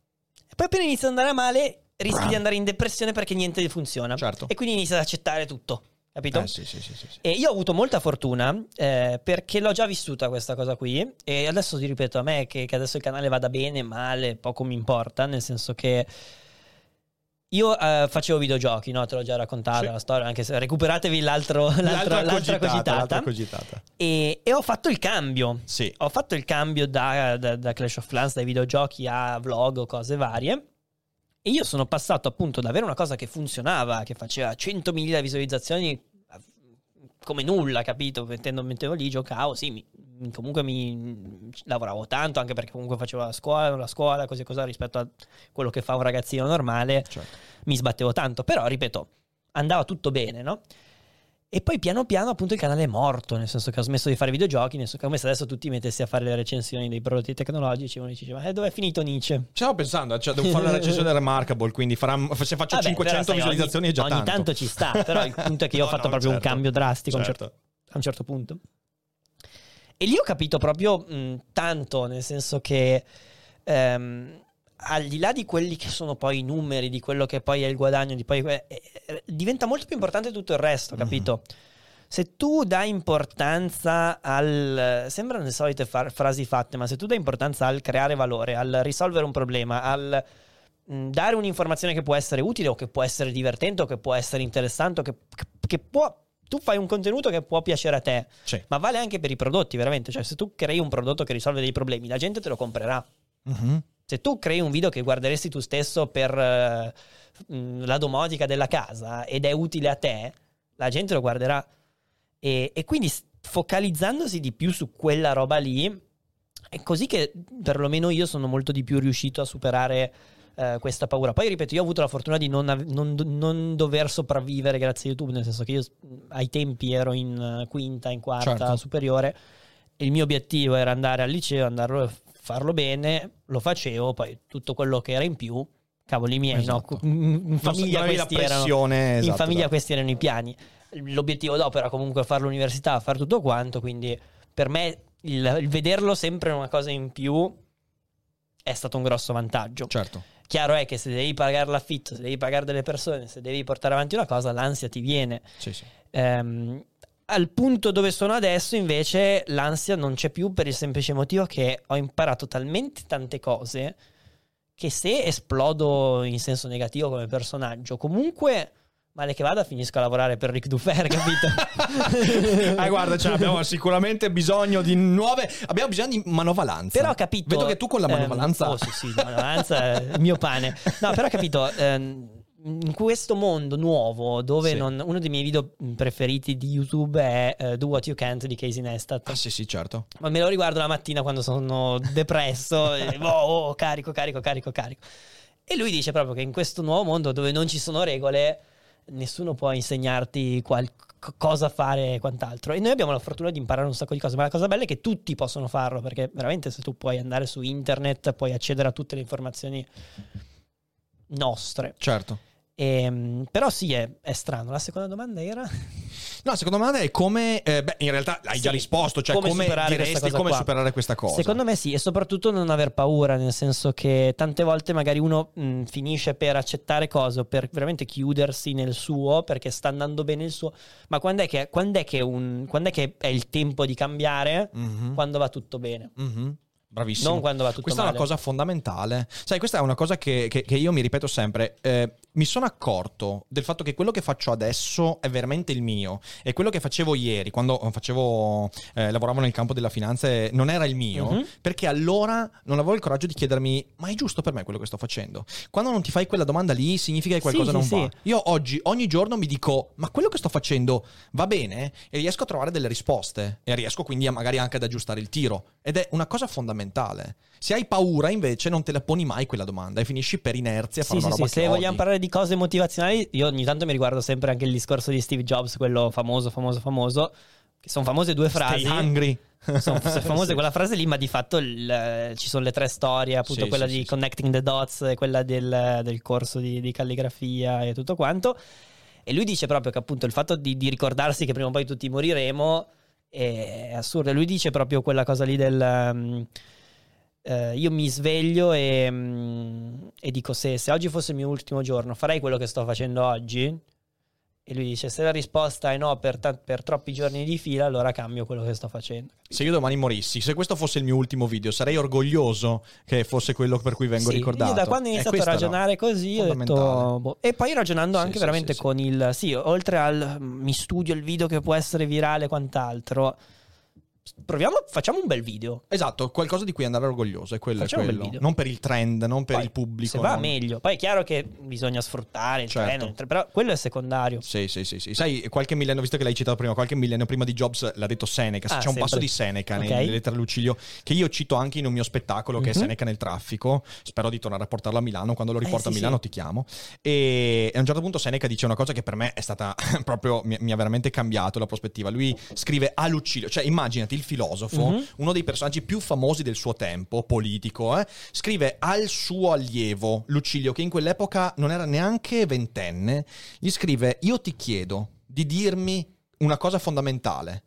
E poi appena inizia ad andare male, rischi di andare in depressione perché niente funziona. Certo. E quindi inizi ad accettare tutto. Capito? Eh, sì, sì, sì, sì, sì. E io ho avuto molta fortuna eh, perché l'ho già vissuta questa cosa qui e adesso ti ripeto a me che, che adesso il canale vada bene, male, poco mi importa, nel senso che io eh, facevo videogiochi, no? Te l'ho già raccontata Sì. la storia, anche se recuperatevi l'altro, l'altro- L'altra l'altra cogitata. l'altra cogitata. E, e ho fatto il cambio. Sì. Ho fatto il cambio da, da- da Clash of Clans, dai videogiochi a vlog o cose varie. E io sono passato appunto da avere una cosa che funzionava, che faceva 100.000 visualizzazioni come nulla, capito? Mettendo, mettevo lì, giocavo, sì, mi- comunque mi lavoravo tanto, anche perché comunque facevo la scuola, la scuola, così e cosa rispetto a quello che fa un ragazzino normale Certo. mi sbattevo tanto, però ripeto, andava tutto bene, no? E poi piano piano appunto il canale è morto, nel senso che ho smesso di fare videogiochi, nel senso che come se adesso tutti mettessi a fare le recensioni dei prodotti tecnologici, uno dice ma eh, dove è finito Nietzsche? Ci stavo pensando, cioè, devo fare la recensione del Remarkable, quindi farà- se faccio Vabbè, 500 però, sai, visualizzazioni ogni, è già ogni tanto. tanto ci sta, però il punto è che io ho No, fatto no, proprio certo. un cambio drastico a un Certo. certo- a un certo punto. E lì ho capito proprio mh, tanto, nel senso che ehm, al di là di quelli che sono poi i numeri, di quello che poi è il guadagno, di poi, eh, eh, diventa molto più importante tutto il resto, capito? Se tu dai importanza al... Sembrano le solite far- frasi fatte, ma se tu dai importanza al creare valore, al risolvere un problema, al mh, dare un'informazione che può essere utile o che può essere divertente o che può essere interessante o che, che- che può... Tu fai un contenuto che può piacere a te, Sì. ma vale anche per i prodotti, veramente. Cioè, se tu crei un prodotto che risolve dei problemi, la gente te lo comprerà. Mhm. Se tu crei un video che guarderesti tu stesso per mh, la domotica della casa ed è utile a te, la gente lo guarderà. E, e quindi focalizzandosi di più su quella roba lì, è così che perlomeno io sono molto di più riuscito a superare eh, questa paura. Poi ripeto, io ho avuto la fortuna di non, ave- non- non dover sopravvivere grazie a YouTube, nel senso che io s- ai tempi ero in eh, quinta, in quarta Certo. superiore. e Il mio obiettivo era andare al liceo, andarlo a farlo bene, lo facevo, poi tutto quello che era in più, cavoli miei, Esatto. no? In famiglia questi erano, pressione, in esatto, famiglia esatto. questi erano i piani. L'obiettivo dopo era comunque fare l'università, fare tutto quanto, quindi per me il, il vederlo sempre una cosa in più è stato un grosso vantaggio. Certo. Chiaro è che se devi pagare l'affitto, se devi pagare delle persone, se devi portare avanti una cosa, l'ansia ti viene. Sì, sì. Ehm, al punto dove sono adesso, invece, l'ansia non c'è più per il semplice motivo che ho imparato talmente tante cose che se esplodo in senso negativo come personaggio, comunque, male che vada, finisco a lavorare per Rick Dufer, capito? ah, guarda, cioè, abbiamo sicuramente bisogno di nuove. Abbiamo bisogno di manovalanza. Però ho capito. Vedo che tu con la ehm, manovalanza. oh, sì, sì, la manovalanza è il mio pane. No, però ho capito. ehm, in questo mondo nuovo, dove Sì. non- uno dei miei video preferiti di YouTube è eh, Do What You Can't di Casey Neistat. Ah, sì, sì, certo. Ma me lo riguardo la mattina quando sono depresso, e, oh, oh, carico, carico, carico, carico. E lui dice proprio che in questo nuovo mondo dove non ci sono regole, nessuno può insegnarti qual- co- cosa fare e quant'altro. E noi abbiamo la fortuna di imparare un sacco di cose, ma la cosa bella è che tutti possono farlo, perché veramente se tu puoi andare su internet, puoi accedere a tutte le informazioni nostre. Certo. Ehm, però sì, è, è strano. La seconda domanda era... No, secondo me è come. eh, beh, in realtà hai già Sì, risposto. Cioè, come come, superare diresti questa cosa come qua. superare questa cosa. Secondo me sì, e soprattutto non aver paura, nel senso che tante volte magari uno mh, finisce per accettare cose o per veramente chiudersi nel suo perché sta andando bene il suo, ma quando è che, quando è, che un, quando è, che è il tempo di cambiare? Mhm. Quando va tutto bene. Mhm. Bravissimo. Non quando va tutto Questa male. è una cosa fondamentale. Sai, questa è una cosa che, che- che io mi ripeto sempre. Eh, mi sono accorto del fatto che quello che faccio adesso è veramente il mio. E quello che facevo ieri, quando facevo, eh, lavoravo nel campo della finanza, eh, non era il mio. Mhm. Perché allora non avevo il coraggio di chiedermi: ma è giusto per me quello che sto facendo? Quando non ti fai quella domanda lì, significa che qualcosa Sì, non sì, va. sì. Io oggi, ogni giorno mi dico: ma quello che sto facendo va bene? E riesco a trovare delle risposte. E riesco quindi a magari anche ad aggiustare il tiro. Ed è una cosa fondamentale. Se hai paura, invece, non te la poni mai quella domanda e finisci per inerzia a fare Sì, una sì, sì, se odi. vogliamo parlare di cose motivazionali, io ogni tanto mi riguardo sempre anche il discorso di Steve Jobs, quello famoso, famoso, famoso, che sono famose due frasi. Stay hungry. sono famose Sì. quella frase lì, ma di fatto il- ci sono le tre storie, appunto Sì, quella sì, di. Connecting the Dots, quella del, del corso di, di calligrafia e tutto quanto. E lui dice proprio che appunto il fatto di, di ricordarsi che prima o poi tutti moriremo è assurdo. E Lui dice proprio quella cosa lì del... um, eh, io mi sveglio e, mm, e dico se, se oggi fosse il mio ultimo giorno farei quello che sto facendo oggi? E lui dice se la risposta è no per, ta- per troppi giorni di fila allora cambio quello che sto facendo. Se io domani morissi, se questo fosse il mio ultimo video, sarei orgoglioso che fosse quello per cui vengo Sì, ricordato. Io da quando ho È iniziato a questa, no? ragionare così ho detto... Boh. E poi ragionando Sì, anche sì, veramente con il... Sì, oltre al mm, mi studio il video che può essere virale e quant'altro, proviamo, facciamo un bel video. Esatto, qualcosa di cui andare orgoglioso, è quello. è Facciamo un bel quello. video. Non per il trend, non per Poi, il pubblico. Se va non- meglio. Poi è chiaro che bisogna sfruttare il Certo. treno, però quello è secondario. Sì, sì, sì, sì. Sai, qualche millennio, visto che l'hai citato prima, qualche millennio prima di Jobs l'ha detto Seneca. Ah, C'è un sempre. passo di Seneca Ok. nelle lettere Lucilio che io cito anche in un mio spettacolo che è Mhm. Seneca nel traffico. Spero di tornare a portarlo a Milano. Quando lo Eh, riporto sì, a Milano sì. ti chiamo. E a un certo punto Seneca dice una cosa che per me è stata proprio, mi, mi ha veramente cambiato la prospettiva. Lui scrive a Lucilio, cioè immaginati il filosofo, Mhm. uno dei personaggi più famosi del suo tempo, politico, eh, scrive al suo allievo Lucilio, che in quell'epoca non era neanche ventenne, gli scrive: Io ti chiedo di dirmi una cosa fondamentale.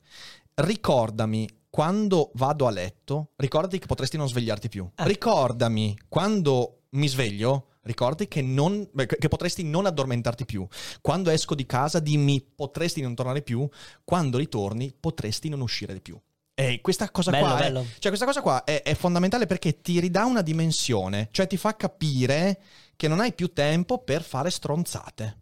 Ricordami quando vado a letto, ricordati che potresti non svegliarti più. Ah. Ricordami quando mi sveglio. Ricordi che, non- che potresti non addormentarti più. Quando esco di casa, dimmi potresti non tornare più. Quando ritorni, potresti non uscire di più. E questa cosa Bello, qua, è- bello. cioè questa cosa qua è, è fondamentale perché ti ridà una dimensione, cioè ti fa capire che non hai più tempo per fare stronzate.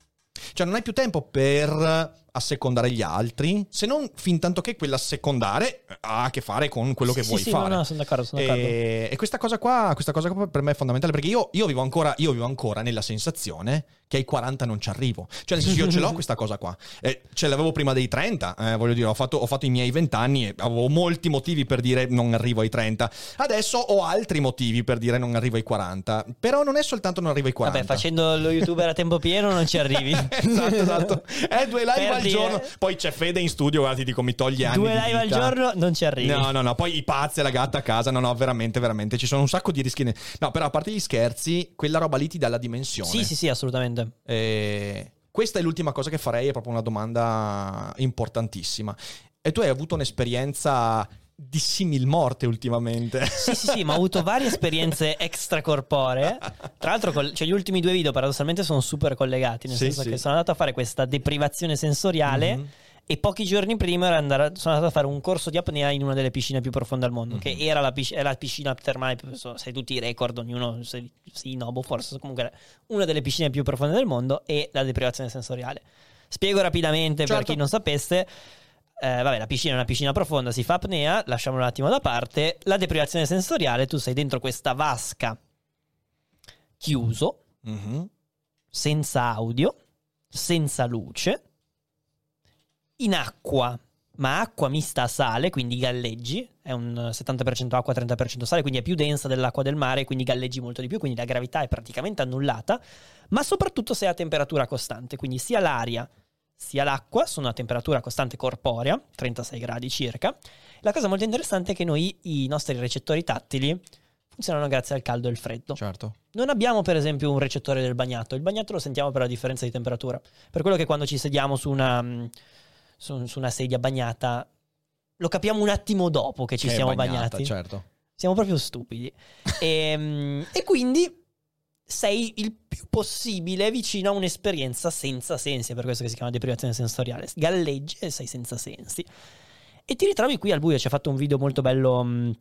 Cioè non hai più tempo per assecondare gli altri, se non fin tanto che quell'assecondare ha a che fare con quello Sì, che sì, vuoi sì, fare. No, no, sono d'accordo, sono d'accordo. E, e questa cosa qua, questa cosa qua per me è fondamentale perché io, io vivo ancora, io vivo ancora nella sensazione che ai 40 non ci arrivo. Cioè, nel senso, io ce l'ho questa cosa qua. Eh, ce l'avevo prima dei 30, eh, voglio dire, ho fatto, ho fatto i miei 20 anni e avevo molti motivi per dire non arrivo ai 30. Adesso ho altri motivi per dire non arrivo ai 40. Però non è soltanto non arrivo ai 40. Vabbè, facendo lo youtuber a tempo pieno non ci arrivi. esatto, esatto. Eh, due live al giorno. Poi c'è Fede in studio, guarda, ti dico, mi toglie anni. Due live al giorno non ci arrivi. No, no, no. Poi i pazzi e la gatta a casa. No, no, veramente, veramente. Ci sono un sacco di rischi. No, però a parte gli scherzi, quella roba lì ti dà la dimensione. Sì, sì, sì, assolutamente. Eh, questa è l'ultima cosa che farei, è proprio una domanda importantissima. E tu hai avuto un'esperienza di simil morte ultimamente. Sì, sì, sì, ma ho avuto varie esperienze extracorporee. Tra l'altro, col- cioè, gli ultimi due video paradossalmente sono super collegati, nel Sì, senso sì. che sono andato a fare questa deprivazione sensoriale. Mhm. E pochi giorni prima ero andare- sono andato a fare un corso di apnea in una delle piscine più profonde al mondo, che Mhm. era la, pisc- è la piscina termale, sai tutti i record, ognuno, se- sì, no, boh, forse comunque una delle piscine più profonde del mondo e la deprivazione sensoriale. Spiego rapidamente per Certo. chi non sapesse. Eh, vabbè, la piscina è una piscina profonda, si fa apnea, lasciamolo un attimo da parte. La deprivazione sensoriale, tu sei dentro questa vasca chiuso, Mhm. senza audio, senza luce, in acqua, ma acqua mista a sale, quindi galleggi, è un 70% acqua, 30% sale, quindi è più densa dell'acqua del mare, quindi galleggi molto di più, quindi la gravità è praticamente annullata, ma soprattutto sei a temperatura costante, quindi sia l'aria sia l'acqua sono a temperatura costante corporea, 36 gradi circa. La cosa molto interessante è che noi i nostri recettori tattili funzionano grazie al caldo e al freddo. Certo. Non abbiamo per esempio un recettore del bagnato, il bagnato lo sentiamo per la differenza di temperatura. Per quello che quando ci sediamo su una, mm, su, su una sedia bagnata, lo capiamo un attimo dopo che ci Che siamo bagnata, bagnati. Certo. Siamo proprio stupidi. e, e quindi sei il più possibile vicino a un'esperienza senza sensi, è per questo che si chiama deprivazione sensoriale. Galleggi e sei senza sensi. E ti ritrovi qui al buio, ci ha fatto un video molto bello...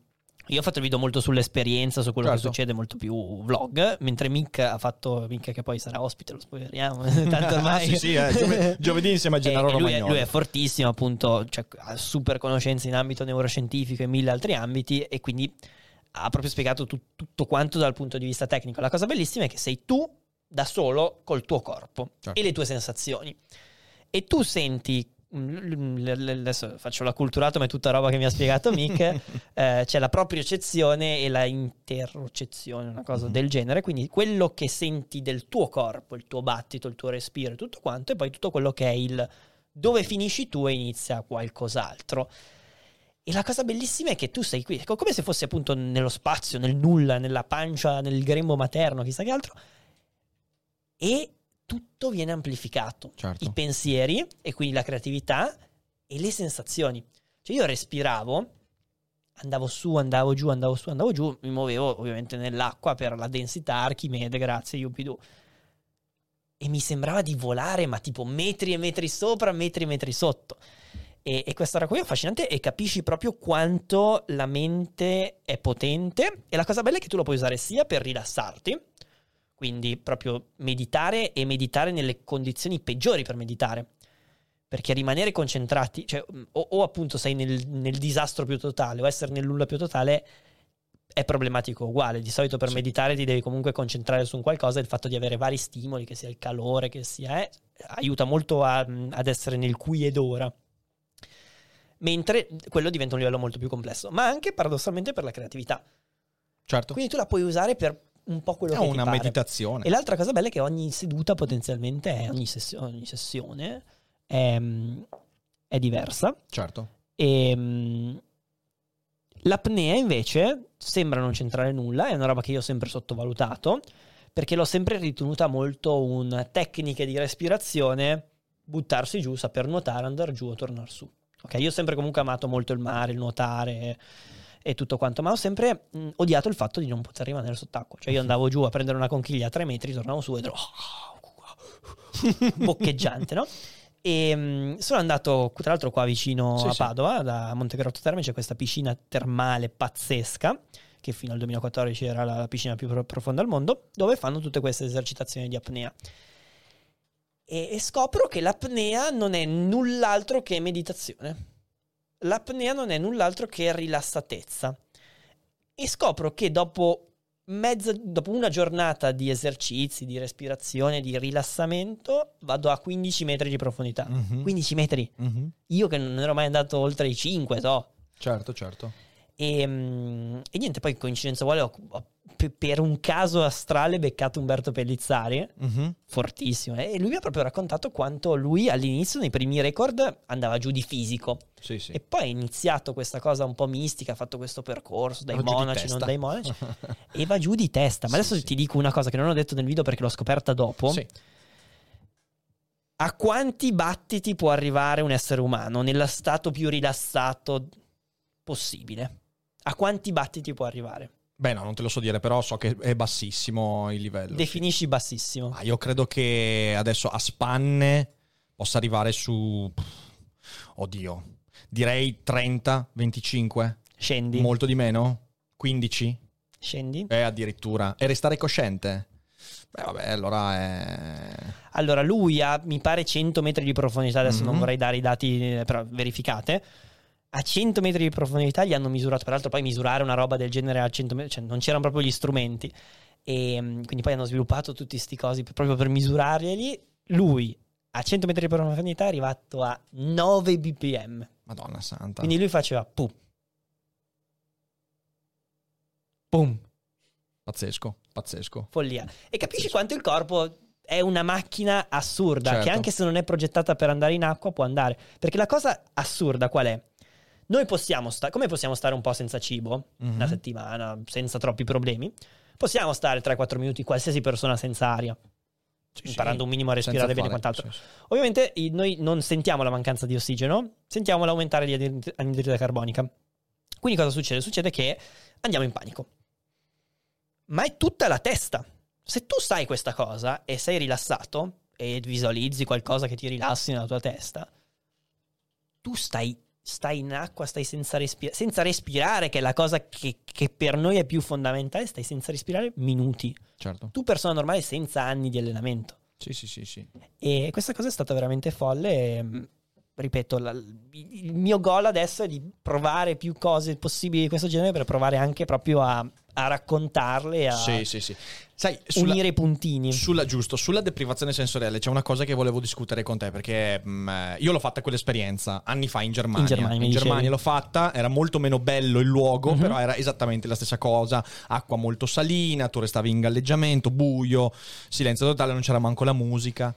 Io ho fatto il video molto sull'esperienza, su quello Certo. che succede, molto più vlog, mentre Mick ha fatto, Mick che poi sarà ospite, lo spoileriamo, tanto ormai... sì, sì, eh, giove- giovedì insieme a Gennaro e lui, è, lui è fortissimo, appunto, cioè, ha super conoscenze in ambito neuroscientifico e mille altri ambiti e quindi ha proprio spiegato tut- tutto quanto dal punto di vista tecnico. La cosa bellissima è che sei tu da solo col tuo corpo Certo. e le tue sensazioni. E tu senti, mm, adesso faccio l'acculturato ma è tutta roba che mi ha spiegato Mick, eh, c'è la propriocezione e la interrocezione, una cosa Mhm. del genere, quindi quello che senti del tuo corpo, il tuo battito, il tuo respiro, tutto quanto, e poi tutto quello che è il dove finisci tu e inizia qualcos'altro. E la cosa bellissima è che tu sei qui, ecco, come se fossi appunto nello spazio, nel nulla, nella pancia, nel grembo materno, chissà che altro, e tutto viene amplificato. Certo. I pensieri, e quindi la creatività, e le sensazioni. Cioè io respiravo andavo su, andavo giù, andavo su, andavo giù, mi muovevo ovviamente nell'acqua per la densità, Archimede, grazie, Yupidu. E mi sembrava di volare, ma tipo metri e metri sopra, metri e metri sotto. E, e questa roba qui è affascinante e capisci proprio quanto la mente è potente. E la cosa bella è che tu lo puoi usare sia per rilassarti, quindi proprio meditare e meditare nelle condizioni peggiori per meditare. Perché rimanere concentrati, cioè, o, o appunto sei nel, nel, disastro più totale, o essere nel nulla più totale è problematico uguale. Di solito per sì. meditare ti devi comunque concentrare su un qualcosa e il fatto di avere vari stimoli, che sia il calore, che sia, eh, aiuta molto a, ad essere nel qui ed ora. Mentre quello diventa un livello molto più complesso, ma anche paradossalmente per la creatività. Certo. Quindi tu la puoi usare per un po' quello è che una pare. meditazione. E l'altra cosa bella è che ogni seduta potenzialmente è, ogni, sessio- ogni sessione è, è, diversa. Certo. E um, l'apnea invece sembra non c'entrare nulla, è una roba che io ho sempre sottovalutato, perché l'ho sempre ritenuta molto una tecnica di respirazione, buttarsi giù, saper nuotare, andare giù o tornare su. Ok, io ho sempre comunque amato molto il mare, il nuotare e tutto quanto, ma ho sempre mh, odiato il fatto di non poter rimanere sott'acqua. Cioè io andavo giù a prendere una conchiglia a tre metri, tornavo su ed ero boccheggiante, no? E mh, sono andato, tra l'altro, qua vicino sì, a Padova, sì. da Montegrotto Terme, c'è questa piscina termale pazzesca, che fino al 2014 era la piscina più profonda al mondo, dove fanno tutte queste esercitazioni di apnea. E, e scopro che l'apnea non è null'altro che meditazione. L'apnea non è null'altro che rilassatezza. E scopro che dopo mezza, dopo una giornata di esercizi, di respirazione, di rilassamento, vado a 15 metri di profondità. Mm-hmm. 15 metri. Mm-hmm. Io che non ero mai andato oltre i 5, so. Certo, certo. E, mm, e niente, poi coincidenza vuole, ho, ho, per un caso astrale beccato Umberto Pellizzari, mm-hmm. fortissimo. E lui mi ha proprio raccontato quanto lui all'inizio, nei primi record, andava giù di fisico. Sì, sì. E poi ha iniziato questa cosa un po' mistica, ha fatto questo percorso dai va monaci, non dai monaci, e va giù di testa. Ma sì, adesso ti dico una cosa che non ho detto nel video perché l'ho scoperta dopo. Sì. A quanti battiti può arrivare un essere umano nello stato più rilassato possibile? A quanti battiti può arrivare? Beh, no, non te lo so dire, però so che è bassissimo il livello. Definisci sì. bassissimo. Ah, io credo che adesso a spanne possa arrivare su. Oddio, direi 30, 25. Scendi. Molto di meno? 15? Scendi. Eh, addirittura. E restare cosciente? Beh, vabbè, allora è... Allora, lui ha, mi pare, 100 metri di profondità, adesso mm-hmm. non vorrei dare i dati, eh, però verificate a 100 metri di profondità gli hanno misurato, peraltro poi misurare una roba del genere a 100 metri, cioè non c'erano proprio gli strumenti. E mm, quindi poi hanno sviluppato tutti questi cosi proprio per misurarli. Lui a 100 metri di profondità è arrivato a 9 bpm. Madonna santa. Quindi lui faceva pum. Pum. Pazzesco, pazzesco. Follia. E capisci pazzesco. quanto il corpo è una macchina assurda certo. che anche se non è progettata per andare in acqua può andare. Perché la cosa assurda qual è? Noi possiamo stare, come possiamo stare un po' senza cibo, mm-hmm. una settimana, senza troppi problemi? Possiamo stare 3-4 minuti, qualsiasi persona senza aria, sì, imparando sì, un minimo a respirare bene e quant'altro. Sì, Ovviamente noi non sentiamo la mancanza di ossigeno, sentiamo l'aumentare di anidride carbonica. Quindi cosa succede? Succede che andiamo in panico. Ma è tutta la testa. Se tu sai questa cosa e sei rilassato e visualizzi qualcosa che ti rilassi nella tua testa, tu stai stai in acqua, stai senza, respira- senza respirare, che è la cosa che, che, per noi è più fondamentale, stai senza respirare minuti. Certo. Tu persona normale senza anni di allenamento. Sì, sì, sì, sì. E questa cosa è stata veramente folle. E, mm, ripeto, la, il mio goal adesso è di provare più cose possibili di questo genere per provare anche proprio a a raccontarle, a sì, sì, sì. Sai, sulla, unire i puntini. Sulla, giusto, sulla deprivazione sensoriale c'è una cosa che volevo discutere con te perché mh, mm, io l'ho fatta quell'esperienza anni fa in Germania. In Germania, in Germania l'ho fatta, era molto meno bello il luogo, mm-hmm. però era esattamente la stessa cosa, acqua molto salina, tu restavi in galleggiamento, buio, silenzio totale, non c'era manco la musica.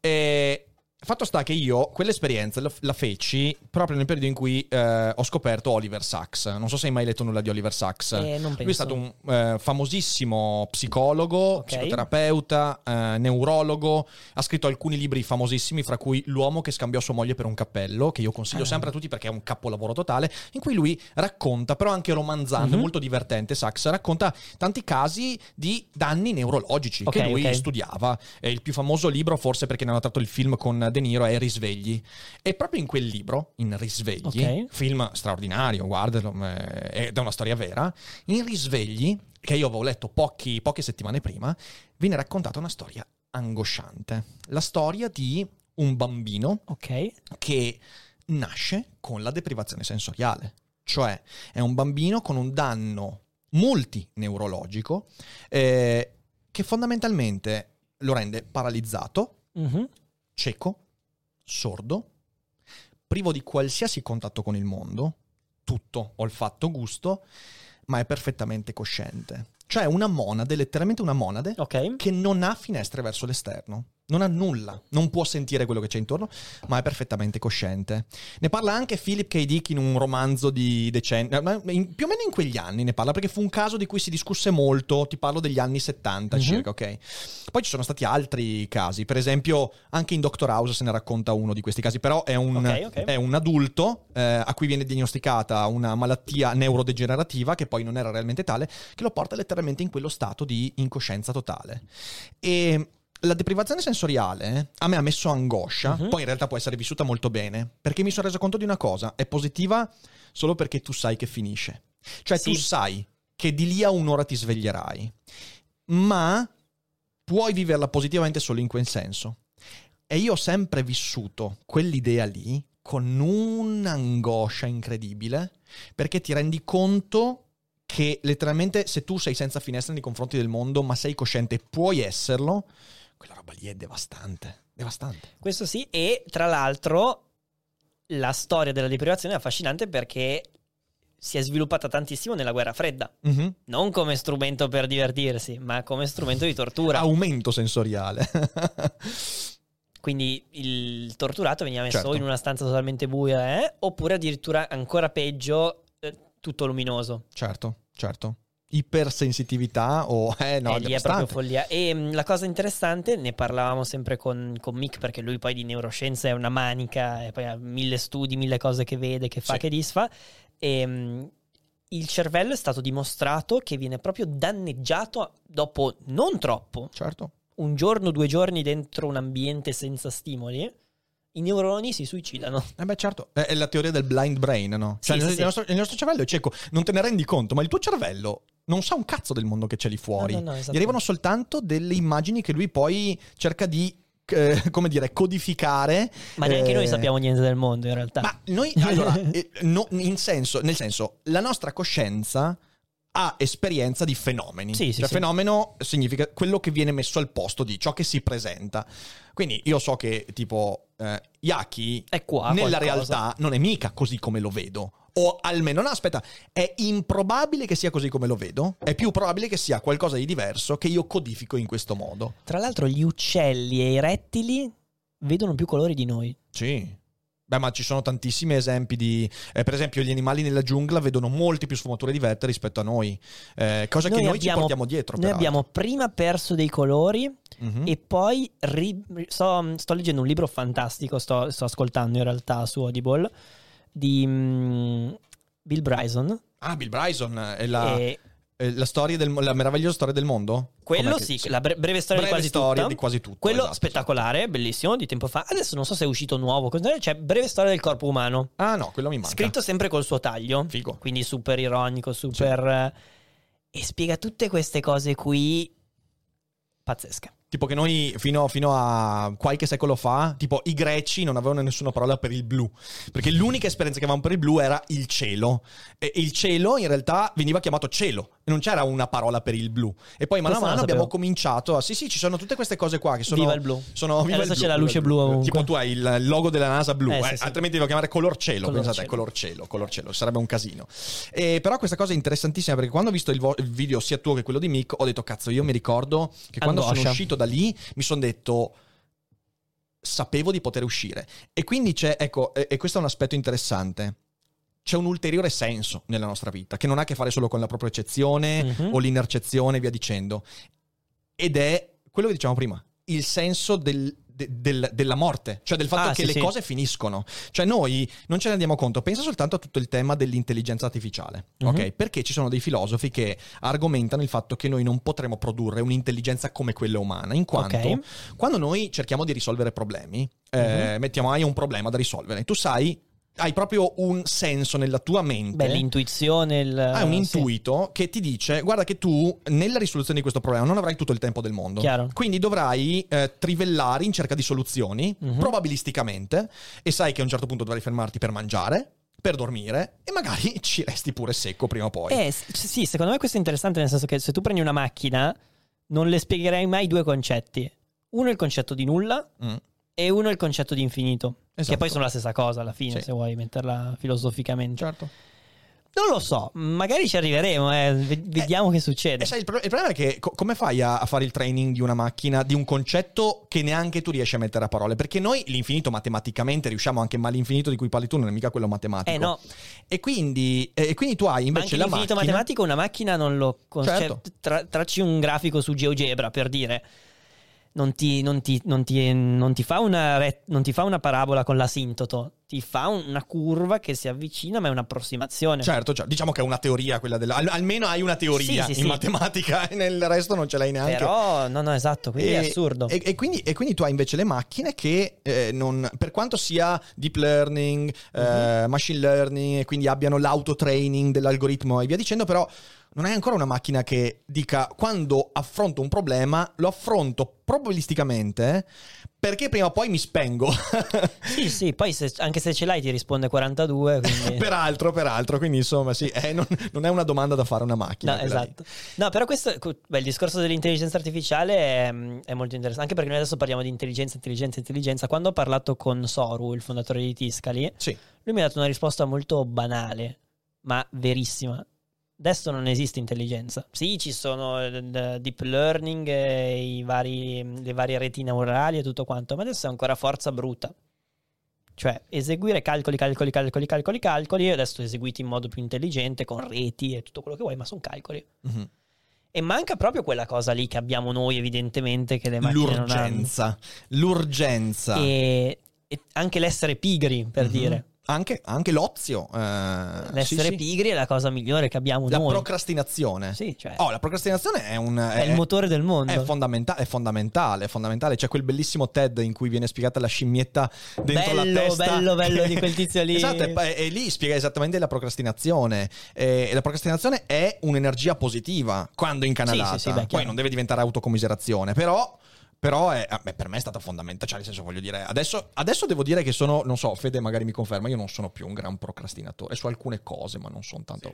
E Fatto sta che io quell'esperienza la, feci proprio nel periodo in cui eh, ho scoperto Oliver Sacks. Non so se hai mai letto nulla di Oliver Sacks. Eh, Lui è stato un eh, famosissimo psicologo, Ok. psicoterapeuta, eh, neurologo. Ha scritto alcuni libri famosissimi, fra cui L'uomo che scambiò sua moglie per un cappello, che io consiglio Ah. sempre a tutti perché è un capolavoro totale, in cui lui racconta, però anche romanzando, è Mhm. molto divertente, Sacks, racconta tanti casi di danni neurologici Ok, che lui ok. studiava. E il più famoso libro, forse perché ne hanno tratto il film con De Niro, è Risvegli. E proprio in quel libro, in Risvegli, Ok. film straordinario, guardalo, è una storia vera, in Risvegli, che io avevo letto pochi- poche settimane prima, viene raccontata una storia angosciante. La storia di un bambino Ok. che nasce con la deprivazione sensoriale, cioè è un bambino con un danno multineurologico eh, che fondamentalmente lo rende paralizzato, Mhm. Cieco, sordo, privo di qualsiasi contatto con il mondo, tutto, olfatto, gusto, ma è perfettamente cosciente. Cioè una monade, letteralmente una monade, Ok. che non ha finestre verso l'esterno. Non ha nulla, non può sentire quello che c'è intorno, ma è perfettamente cosciente. Ne parla anche Philip K. Dick in un romanzo di decenni, eh, più o meno in quegli anni ne parla, perché fu un caso di cui si discusse molto, ti parlo degli anni 70 Mhm. circa, ok? Poi ci sono stati altri casi, per esempio anche in Doctor House se ne racconta uno di questi casi, però è un, Ok, ok. è un adulto eh, a cui viene diagnosticata una malattia neurodegenerativa, che poi non era realmente tale, che lo porta letteralmente in quello stato di incoscienza totale. E la deprivazione sensoriale a me ha messo angoscia, Mhm. poi in realtà può essere vissuta molto bene, perché mi sono reso conto di una cosa, è positiva solo perché tu sai che finisce. Cioè tu Sì. sai che di lì a un'ora ti sveglierai, ma puoi viverla positivamente solo in quel senso. E io ho sempre vissuto quell'idea lì con un'angoscia incredibile, perché ti rendi conto che letteralmente se tu sei senza finestra nei confronti del mondo, ma sei cosciente puoi esserlo, quella roba lì è devastante. Devastante. Questo sì, e tra l'altro la storia della deprivazione è affascinante perché si è sviluppata tantissimo nella guerra fredda, Mhm. non come strumento per divertirsi, ma come strumento di tortura. Aumento sensoriale. Quindi il torturato veniva messo Certo. in una stanza totalmente buia, eh? oppure addirittura ancora peggio, eh, tutto luminoso. certo, certo. Ipersensitività o... Eh no, e è lì è proprio follia. E mh, la cosa interessante, ne parlavamo sempre con, con Mick, perché lui poi di neuroscienze è una manica, e poi ha mille studi, mille cose che vede, che fa, Sì. che disfa. E mh, il cervello è stato dimostrato che viene proprio danneggiato dopo non troppo, Certo. un giorno, due giorni dentro un ambiente senza stimoli. I neuroni si suicidano. Eh beh, certo, è la teoria del blind brain, no? Cioè, Sì, il, sì, il sì. nostro, il nostro cervello è cieco, non te ne rendi conto, ma il tuo cervello non sa un cazzo del mondo che c'è lì fuori. No, no, no, esatto. Gli arrivano soltanto delle immagini che lui poi cerca di, eh, come dire, codificare. Ma neanche eh, noi sappiamo niente del mondo, in realtà. Ma noi, allora, eh, no, in senso, nel senso, la nostra coscienza ha esperienza di fenomeni. Sì, sì, cioè, sì. fenomeno significa quello che viene messo al posto di ciò che si presenta. Quindi io so che, tipo, eh, Yaki È qua nella qualcosa. realtà non è mica così come lo vedo. O almeno, no, aspetta, è improbabile che sia così come lo vedo. È più probabile che sia qualcosa di diverso che io codifico in questo modo. Tra l'altro gli uccelli e i rettili vedono più colori di noi. Sì. Beh, ma ci sono tantissimi esempi di... eh, per esempio, gli animali nella giungla vedono molti più sfumature di verde rispetto a noi. Eh, cosa che noi ci abbiamo- portiamo dietro. Noi peraltro. abbiamo prima perso dei colori Mhm. e poi ri- sto, sto leggendo un libro fantastico, sto, sto ascoltando in realtà su Audible, di mm, Bill Bryson. Ah, Bill Bryson è la, e è la storia del, la meravigliosa storia del mondo? quello che- sì, la bre- breve storia Breve di quasi storia tutta. di quasi tutto. Quello esatto. spettacolare, bellissimo, di tempo fa. Adesso non so se è uscito nuovo, c'è breve storia del corpo umano. Ah, no, quello mi manca. Scritto sempre col suo taglio. Figo. Quindi super ironico, super... eh, E spiega tutte queste cose qui pazzesche. Tipo che noi fino, fino a qualche secolo fa, tipo i greci non avevano nessuna parola per il blu, perché l'unica esperienza che avevano per il blu era il cielo. E il cielo in realtà veniva chiamato cielo, e non c'era una parola per il blu. E poi mano a mano abbiamo cominciato a... Sì, sì, ci sono tutte queste cose qua che sono... Viva il blu. Sono, viva Adesso il c'è la luce blu ovunque. Tipo tu hai il logo della NASA blu, Eh, eh, sì, sì. altrimenti devo chiamare color cielo, Color pensate, cielo. color cielo, color cielo, sarebbe un casino. E però questa cosa è interessantissima perché quando ho visto il, vo- il video sia tuo che quello di Mick ho detto cazzo io mi ricordo che quando sono Angoscia. uscito da lì mi sono detto sapevo di poter uscire. E quindi c'è, ecco, e, e questo è un aspetto interessante. C'è un ulteriore senso nella nostra vita, che non ha a che fare solo con la propria eccezione Mhm. o l'inercezione e via dicendo. Ed è quello che dicevamo prima, il senso del- de- del- della morte, cioè del fatto Ah, che sì, le sì. cose finiscono. Cioè noi non ce ne rendiamo conto, pensa soltanto a tutto il tema dell'intelligenza artificiale, Mhm. ok? Perché ci sono dei filosofi che argomentano il fatto che noi non potremo produrre un'intelligenza come quella umana, in quanto Ok. quando noi cerchiamo di risolvere problemi, eh, Mhm. mettiamo hai un problema da risolvere, tu sai, hai proprio un senso nella tua mente. Beh, l'intuizione, il... Hai un Eh, sì. intuito che ti dice: Guarda, che tu nella risoluzione di questo problema non avrai tutto il tempo del mondo. Chiaro. Quindi dovrai eh, trivellare in cerca di soluzioni, Mhm. probabilisticamente, e sai che a un certo punto dovrai fermarti per mangiare, per dormire, e magari ci resti pure secco prima o poi. Eh, sì, secondo me questo è interessante nel senso che se tu prendi una macchina non le spiegherei mai due concetti. Uno è il concetto di nulla Mm. E uno è il concetto di infinito. Esatto. Che poi sono la stessa cosa alla fine, Sì. se vuoi metterla filosoficamente. Certo. Non lo so, magari ci arriveremo, eh, ve- vediamo che succede. E sai, il, pro- il problema è che co- come fai a, a fare il training di una macchina, di un concetto che neanche tu riesci a mettere a parole? Perché noi l'infinito matematicamente riusciamo anche, ma l'infinito di cui parli tu non è mica quello matematico. Eh no, E quindi, e quindi tu hai invece la l'infinito macchina... matematico una macchina non lo... con- Certo. cioè, tra- tracci un grafico su GeoGebra per dire... Non ti, non ti- non ti- non ti fa una ret- non ti fa una parabola con l'asintoto, ti fa una curva che si avvicina, ma è un'approssimazione. Certo, certo. diciamo che è una teoria quella della... al- almeno hai una teoria Sì, sì, in sì. matematica e nel resto non ce l'hai neanche. Però, no, no, esatto, quindi E- è assurdo. E, e quindi, e quindi tu hai invece le macchine che, eh, non, per quanto sia deep learning, eh, Mhm. machine learning, e quindi abbiano l'auto-training dell'algoritmo e via dicendo, però non hai ancora una macchina che dica quando affronto un problema lo affronto probabilisticamente perché prima o poi mi spengo. Sì, sì, poi se- anche se ce l'hai ti risponde 42, quindi... peraltro, peraltro, quindi insomma sì, eh, non, non è una domanda da fare a una macchina. No, esatto. No, però questo, beh, il discorso dell'intelligenza artificiale è, è molto interessante, anche perché noi adesso parliamo di intelligenza, intelligenza, intelligenza. Quando ho parlato con Soru, il fondatore di Tiscali, Sì. lui mi ha dato una risposta molto banale, ma verissima. Adesso non esiste intelligenza. Sì, ci sono il deep learning, i vari- le varie reti neurali e tutto quanto, ma adesso è ancora forza bruta. Cioè, eseguire calcoli, calcoli, calcoli, calcoli, calcoli, adesso eseguiti in modo più intelligente, con reti e tutto quello che vuoi, ma sono calcoli. Mhm. E manca proprio quella cosa lì che abbiamo noi, evidentemente, che le macchine non hanno. L'urgenza. L'urgenza. E, e anche l'essere pigri, per Mhm. dire. Anche, anche l'ozio. eh, L'essere sì, sì. pigri è la cosa migliore che abbiamo La noi. procrastinazione. Sì, cioè, Oh, la procrastinazione è un... è il motore del mondo. È, fondamentale, è fondamentale, è fondamentale. C'è quel bellissimo TED in cui viene spiegata la scimmietta dentro Bello, la testa. bello, bello di quel tizio lì. esatto, e, e lì spiega esattamente la procrastinazione. E, la procrastinazione è un'energia positiva quando incanalata. Sì, sì, sì, beh, Poi non deve diventare autocommiserazione, però... Però è- ah, beh, per me è stata fondamentale, cioè nel senso voglio dire, adesso, adesso devo dire che sono, non so, Fede magari mi conferma, io non sono più un gran procrastinatore su alcune cose, ma non sono tanto...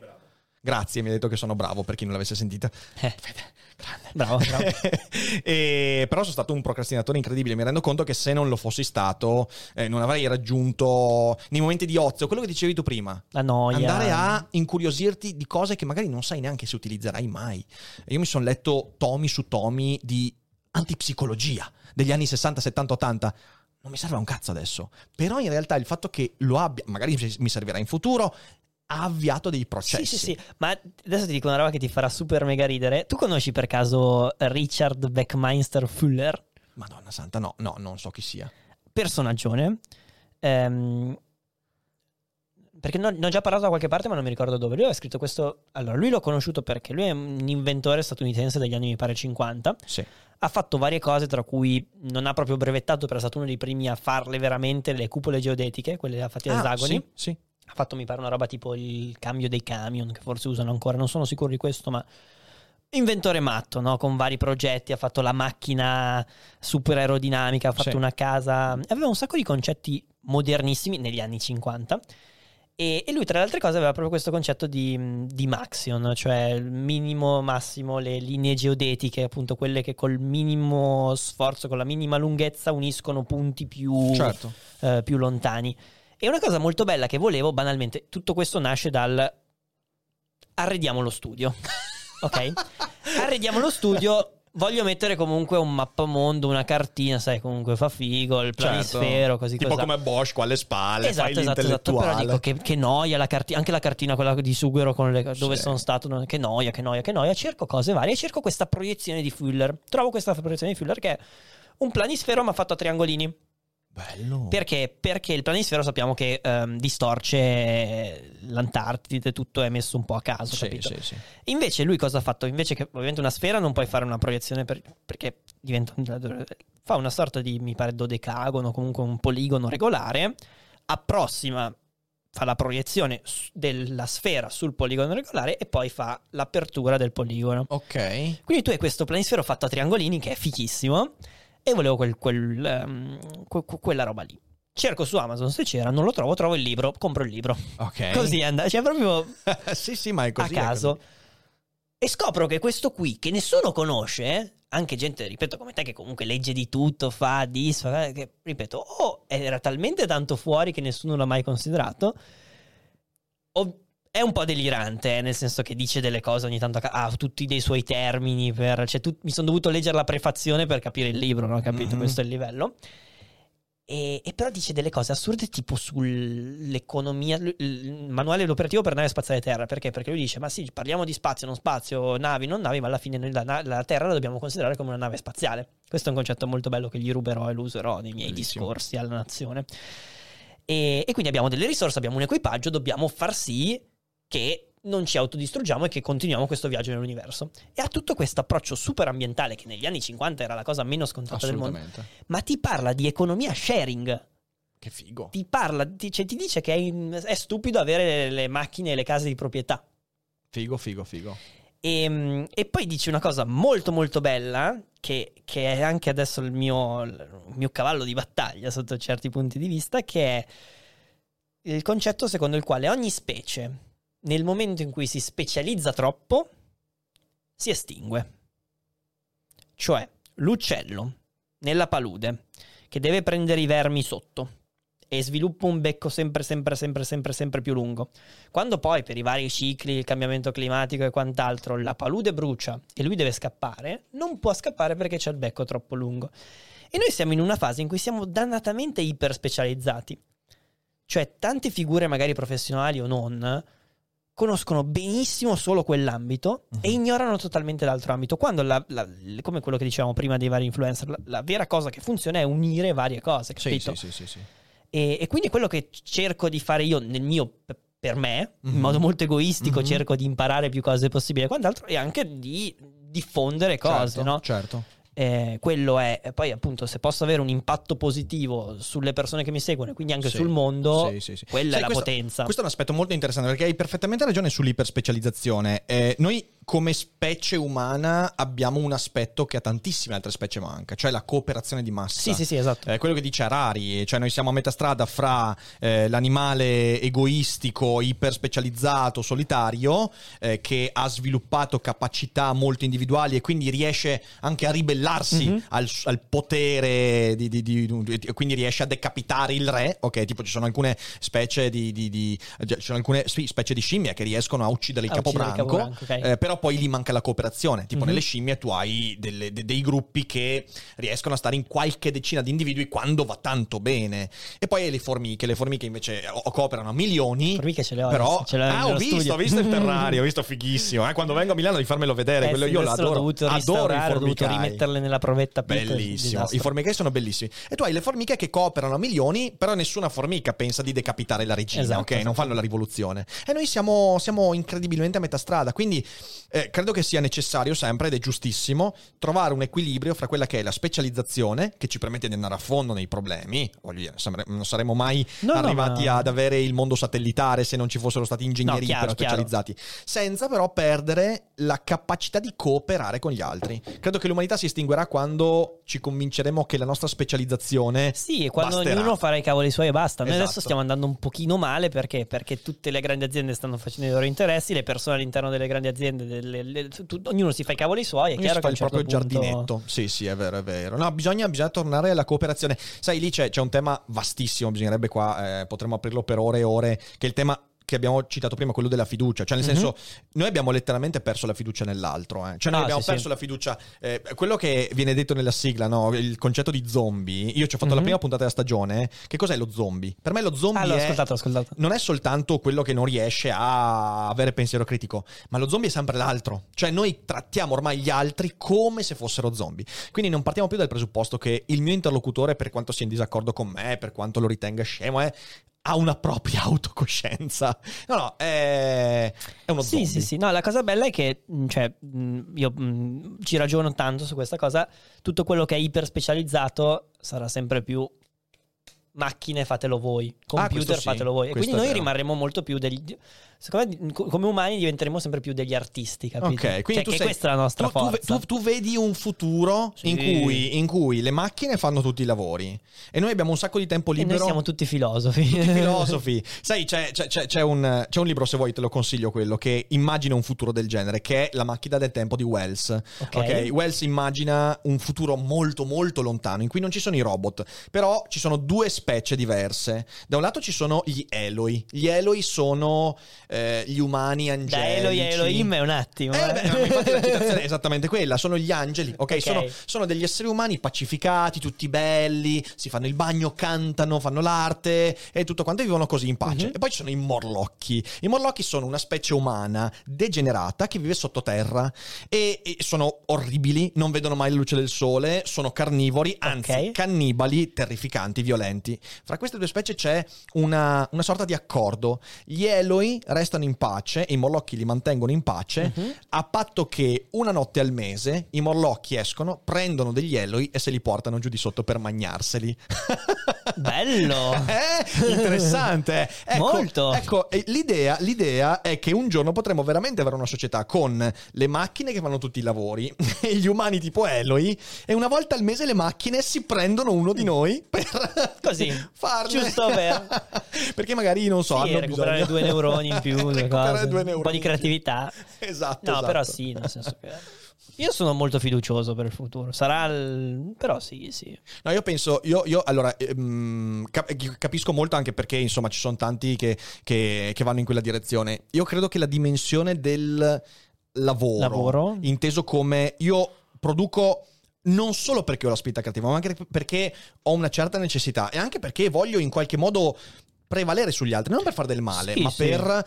Grazie, mi ha detto che sono bravo per chi non l'avesse sentita. Eh. Fede, grande. Bravo, bravo. E- però sono stato un procrastinatore incredibile. Mi rendo conto che se non lo fossi stato, eh, non avrei raggiunto nei momenti di ozio quello che dicevi tu prima. La noia. Andare a incuriosirti di cose che magari non sai neanche se utilizzerai mai. Io mi sono letto tomi su tomi di antipsicologia degli anni 60, 70, 80. Non mi serve un cazzo adesso. Però in realtà il fatto che lo abbia, magari mi servirà in futuro, ha avviato dei processi. Sì, sì, sì, ma adesso ti dico una roba che ti farà super mega ridere. Tu conosci per caso Richard Beckmeister Fuller? Madonna santa, no, no, non so chi sia. Personaggione. Ehm, perché ne ho- ne ho già parlato da qualche parte, ma non mi ricordo dove. Lui aveva scritto questo. Allora, lui l'ho conosciuto perché lui è un inventore statunitense degli anni, mi pare, 50. Sì. Ha fatto varie cose, tra cui non ha proprio brevettato, però è stato uno dei primi a farle veramente le cupole geodetiche, quelle a fatti a Ah, esagoni. sì, sì. Ha fatto, mi pare, una roba tipo il cambio dei camion, che forse usano ancora, non sono sicuro di questo, ma inventore matto, no? Con vari progetti, ha fatto la macchina super aerodinamica, ha fatto Sì. una casa, aveva un sacco di concetti modernissimi negli anni 50. E, e lui, tra le altre cose, aveva proprio questo concetto di, di Maxion, cioè il minimo, massimo, le linee geodetiche, appunto quelle che col minimo sforzo, con la minima lunghezza uniscono punti più, Certo. eh, più lontani. E una cosa molto bella che volevo, banalmente, tutto questo nasce dal arrediamo lo studio. ok? Arrediamo lo studio voglio mettere comunque un mappamondo, una cartina, sai, comunque fa figo, il planisfero, Certo. così Tipo così. come Bosch qua alle spalle, Esatto, esatto, esatto. Però dico che, che noia la cartina, anche la cartina, quella di Sughero con le, dove Sì. sono stato, che noia, che noia, che noia. Cerco cose varie cerco questa proiezione di Fuller. Trovo questa proiezione di Fuller che è un planisfero ma fatto a triangolini. Bello. Perché? Perché il planisfero sappiamo che ehm, distorce l'Antartide, tutto è messo un po' a caso, Sì, capito? sì, sì. Invece lui cosa ha fatto? Invece che ovviamente una sfera non puoi fare una proiezione per- perché diventa un- fa una sorta di mi pare dodecagono, comunque un poligono regolare, approssima fa la proiezione della sfera sul poligono regolare e poi fa l'apertura del poligono. Ok. Quindi tu hai questo planisfero fatto a triangolini che è fichissimo e volevo quel- quel, ehm, que- que- quella roba lì. Cerco su Amazon se c'era, non lo trovo, trovo il libro, compro il libro. Ok. Così è andato, cioè proprio sì, sì, ma è così. a caso. E scopro che questo qui, che nessuno conosce, anche gente, ripeto, come te, che comunque legge di tutto, fa, disfa, che, ripeto, o era talmente tanto fuori che nessuno l'ha mai considerato, o è un po' delirante, eh, nel senso che dice delle cose ogni tanto, ha tutti dei suoi termini, per, cioè, tu- mi sono dovuto leggere la prefazione per capire il libro, no? Capito? Mhm. Questo è il livello. E, e però dice delle cose assurde tipo sull'economia, il manuale dell'operativo per nave spaziale Terra. Perché? Perché lui dice, ma sì, parliamo di spazio, non spazio, navi, non navi, ma alla fine noi la, la Terra la dobbiamo considerare come una nave spaziale. Questo è un concetto molto bello che gli ruberò e lo userò nei miei Bellissimo. discorsi alla nazione. E, e quindi abbiamo delle risorse, abbiamo un equipaggio, dobbiamo far sì che non ci autodistruggiamo e che continuiamo questo viaggio nell'universo. E ha tutto questo approccio super ambientale che negli anni 50 era la cosa meno scontata del mondo ma ti parla di economia sharing. Che figo. Ti parla, ti, cioè, ti dice che è, è stupido avere le, macchine e le case di proprietà. Figo, figo, figo. E, mm, e poi dice una cosa molto molto bella, che, che è anche adesso il mio, il mio cavallo di battaglia sotto certi punti di vista, che è il concetto secondo il quale ogni specie, nel momento in cui si specializza troppo, si estingue. Cioè, l'uccello nella palude che deve prendere i vermi sotto e sviluppa un becco sempre, sempre, sempre, sempre, sempre più lungo. Quando poi per i vari cicli, il cambiamento climatico e quant'altro, la palude brucia e lui deve scappare, non può scappare perché c'è il becco troppo lungo. E noi siamo in una fase in cui siamo dannatamente iper specializzati. Cioè, tante figure, magari professionali o non, conoscono benissimo solo quell'ambito e Mhm. ignorano totalmente l'altro ambito. Quando, la- la- come quello che dicevamo prima dei vari influencer, la, la vera cosa che funziona è unire varie cose, Sì, capito? sì, sì, sì, sì. E, e quindi quello che cerco di fare io nel mio per me, in Mhm. modo molto egoistico, Mhm. cerco di imparare più cose possibile quant'altro, e anche di diffondere cose, certo, no? Certo. Eh, quello è, poi appunto, se posso avere un impatto positivo sulle persone che mi seguono e quindi anche Sì, sul mondo, sì, sì. quella Sai, è la questo- potenza. Questo è un aspetto molto interessante perché hai perfettamente ragione sull'iperspecializzazione. Eh, noi come specie umana abbiamo un aspetto che a tantissime altre specie manca, cioè la cooperazione di massa. Sì, sì, sì, esatto. Eh, quello che dice Harari, cioè noi siamo a metà strada fra eh, l'animale egoistico, iperspecializzato, solitario, eh, che ha sviluppato capacità molto individuali e quindi riesce anche a ribellarsi Mhm. al, al potere, di, di- di- di- quindi riesce a decapitare il re, ok? Tipo ci sono alcune specie di, di- ci sono alcune sì, specie di scimmie che riescono a uccidere il A uccidere il capobranco, capobranco, ok. Però poi gli manca la cooperazione. Tipo Mhm. nelle scimmie tu hai delle- de- dei gruppi che riescono a stare in qualche decina di individui quando va tanto bene. E poi hai le formiche, le formiche invece cooperano a milioni. Formiche ce le ho Però, ce le ho ah, ho visto, studio. ho visto il Ferrari, ho visto fighissimo. eh. Quando vengo a Milano di farmelo vedere, Eh quello sì, io l'adoro. dovuto Adoro i dovuto rimetterle nella provetta Bellissimo, i formicai sono bellissimi. E tu hai le formiche che cooperano a milioni, però nessuna formica pensa di decapitare la regina, Esatto, ok? Non esatto. fanno la rivoluzione. E noi siamo, siamo incredibilmente a metà strada, quindi eh, credo che sia necessario sempre, ed è giustissimo, trovare un equilibrio fra quella che è la specializzazione, che ci permette di andare a fondo nei problemi. Voglio dire, sembra- non saremmo mai No, no, arrivati ma- ad avere il mondo satellitare se non ci fossero stati ingegneri No, chiaro, specializzati, senza però perdere la capacità di cooperare con gli altri. Credo che l'umanità si estinguerà quando ci convinceremo che la nostra specializzazione Sì, e quando basterà. ognuno farà i cavoli suoi e basta. Noi adesso Esatto. stiamo andando un pochino male perché? Perché tutte le grandi aziende stanno facendo i loro interessi, le persone all'interno delle grandi aziende, delle- le- tu- ognuno si fa i cavoli suoi. È chiaro si fa che il un proprio certo punto- giardinetto. Sì, sì, è vero, è vero. No, bisogna, bisogna tornare alla cooperazione. Sai, lì c'è, c'è un tema vastissimo, bisognerebbe qua, eh, potremmo aprirlo per ore e ore, che è il tema che abbiamo citato prima, quello della fiducia. Cioè, nel Mhm. senso, noi abbiamo letteralmente perso la fiducia nell'altro. eh. Cioè, noi Ah, abbiamo sì, perso sì. la fiducia. eh, quello che viene detto nella sigla, no? Il concetto di zombie. Io ci ho fatto la Mhm. prima puntata della stagione. Che cos'è lo zombie? Per me lo zombie Ah, è. ascoltato, ascoltato. Non è soltanto quello che non riesce a avere pensiero critico, ma lo zombie è sempre l'altro. Cioè, noi trattiamo ormai gli altri come se fossero zombie. Quindi non partiamo più dal presupposto che il mio interlocutore, per quanto sia in disaccordo con me, per quanto lo ritenga scemo, è- ha una propria autocoscienza. No, no, è, è uno Sì, zombie. sì, sì. No, la cosa bella è che, mh, cioè, mh, io mh, ci ragiono tanto su questa cosa. Tutto quello che è iper specializzato sarà sempre più macchine fatelo voi, computer Ah, sì, fatelo voi. E quindi noi rimarremo molto più degli. Secondo me, co- come umani diventeremo sempre più degli artisti, capito? Ok, quindi Cioè, sei- questa è la nostra tu, forza. tu- tu vedi un futuro Sì. in, cui, in cui le macchine fanno tutti i lavori e noi abbiamo un sacco di tempo e noi libero. siamo tutti filosofi. tutti filosofi. Sai, c'è, c'è- c'è- un, c'è un libro, se vuoi te lo consiglio, quello che immagina un futuro del genere, che è La macchina del tempo di Wells. Ok. Ok, Wells immagina un futuro molto molto lontano in cui non ci sono i robot, però ci sono due specie diverse. Da un lato ci sono gli Eloi. Gli Eloi sono eh, gli umani angelici. Da Eloi a Elohim è un attimo. Eh, eh. beh, no, infatti la citazione è esattamente quella, sono gli angeli, ok? Ok. Sono, sono degli esseri umani pacificati, tutti belli, si fanno il bagno, cantano, fanno l'arte e tutto quanto, e vivono così in pace. Mhm. E poi ci sono i morlocchi. I morlocchi sono una specie umana degenerata che vive sottoterra e, e sono orribili, non vedono mai la luce del sole, sono carnivori, anzi Ok. cannibali, terrificanti, violenti. Fra queste due specie c'è una, una sorta di accordo. Gli Eloi restano in pace e i morlocchi li mantengono in pace Mhm. a patto che una notte al mese i morlocchi escono, prendono degli Eloi e se li portano giù di sotto per magnarseli. Bello. Eh, interessante. Ecco, Molto. Ecco, l'idea, l'idea è che un giorno potremo veramente avere una società con le macchine che fanno tutti i lavori e gli umani tipo Eloi e una volta al mese le macchine si prendono uno di noi per Così, farne. giusto per- Perché magari, non so, Sì, hanno recuperare bisogno- due neuroni in più, due Recuperare cose, due un po' di più. creatività. Esatto, No, esatto. però sì, nel senso che io sono molto fiducioso per il futuro. Sarà il... però sì, sì. No, io penso, io, io allora ehm, cap- capisco molto anche perché insomma ci sono tanti che, che- che vanno in quella direzione. Io credo che la dimensione del lavoro, Lavoro. inteso come io produco non solo perché ho la spinta creativa, ma anche perché ho una certa necessità e anche perché voglio in qualche modo prevalere sugli altri, non per fare del male, Sì, ma sì. per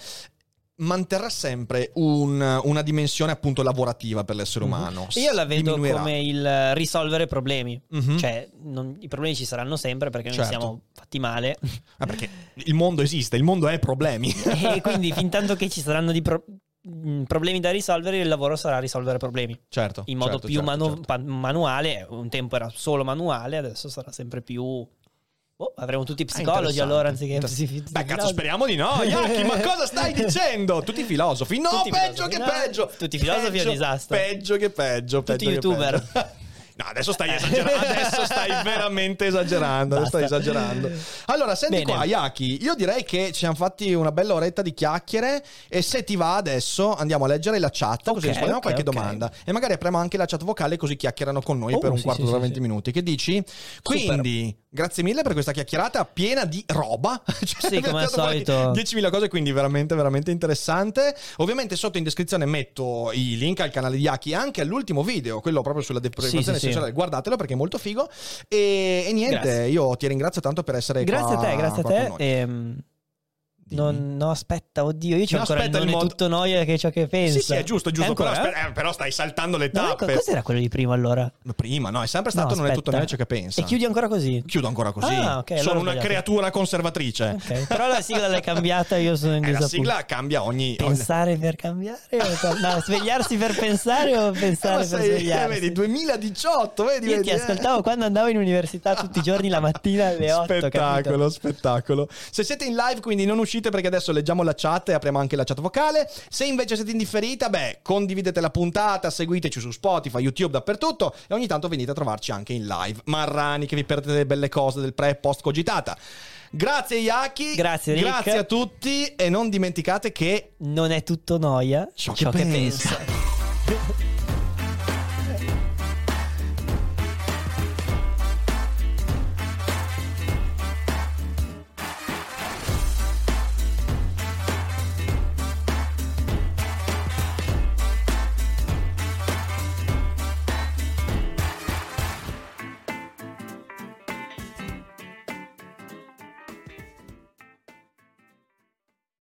manterrà sempre un- una dimensione appunto lavorativa per l'essere umano. Mhm. Io la vedo Diminuirà. come il risolvere problemi. Mhm. Cioè, non- i problemi ci saranno sempre perché noi Certo. siamo fatti male. Ah, perché il mondo esiste, il mondo è problemi. e quindi, fin tanto che ci saranno di pro- problemi da risolvere, il lavoro sarà risolvere problemi. certo. In modo certo, più certo, manu- certo. pa- manuale. Un tempo era solo manuale, adesso sarà sempre più. Oh, avremo tutti psicologi Ah, allora interessante. anziché Inter- psi- Beh, cazzo, speriamo di no. Yaki, ma cosa stai dicendo? Tutti filosofi. No, Tutti peggio filosofi, che no. peggio. Tutti filosofi è un Peggio, disastro. Peggio che peggio. Tutti peggio youtuber. peggio. No, adesso stai esagerando. Adesso stai veramente esagerando. Adesso stai esagerando. Allora, senti Bene. qua, Yaki. Io direi che ci siamo fatti una bella oretta di chiacchiere. E se ti va adesso, andiamo a leggere la chat. Così Ok, rispondiamo a ok, qualche ok. domanda. E magari apriamo anche la chat vocale, così chiacchierano con noi Oh, per un sì, quarto sì, d'ora, sì, 20 sì. minuti. Che dici? Quindi, grazie mille per questa chiacchierata piena di roba. Cioè, Sì, come al solito. 10.000 cose, quindi veramente, veramente interessante. Ovviamente sotto in descrizione metto i link al canale di Yaki e anche all'ultimo video, quello proprio sulla deprivazione Sì, sì, sì. Guardatelo perché è molto figo. E, e niente, Grazie. io ti ringrazio tanto per essere Grazie qua a te, grazie a te. Non, no, aspetta, oddio, io c'ho No, ancora aspetta, il è mod- tutto noia che è ciò che pensa. Sì, sì, è giusto, è giusto. Però, Ancora? aspe- eh, però stai saltando le No, tappe. cos'era quello di prima allora? Prima, no, è sempre stato No, non è tutto aspetta. noi ciò che pensa. E chiudi ancora così? Chiudo ancora così. Ah, ok, allora Sono una creatura conservatrice. Ok, però la sigla l'hai cambiata, io sono in Eh, la disappunto. sigla cambia ogni... Pensare per cambiare? No, svegliarsi per pensare o Eh, pensare ma per sei- eh, svegliarsi? vedi, 2018, vedi, Io vedi, ti eh. ascoltavo quando andavo in università tutti i giorni la mattina alle 8, Spettacolo, spettacolo. Se siete in live, quindi non uscite perché adesso leggiamo la chat e apriamo anche la chat vocale. Se invece siete in differita, beh, condividete la puntata, seguiteci su Spotify, YouTube, dappertutto e ogni tanto venite a trovarci anche in live. Marrani che vi perdete le belle cose del pre e post cogitata. Grazie Yaki. Grazie, Rick. Grazie a tutti e non dimenticate che Non è tutto noia Ciò ciò, che che, pensa. pensa.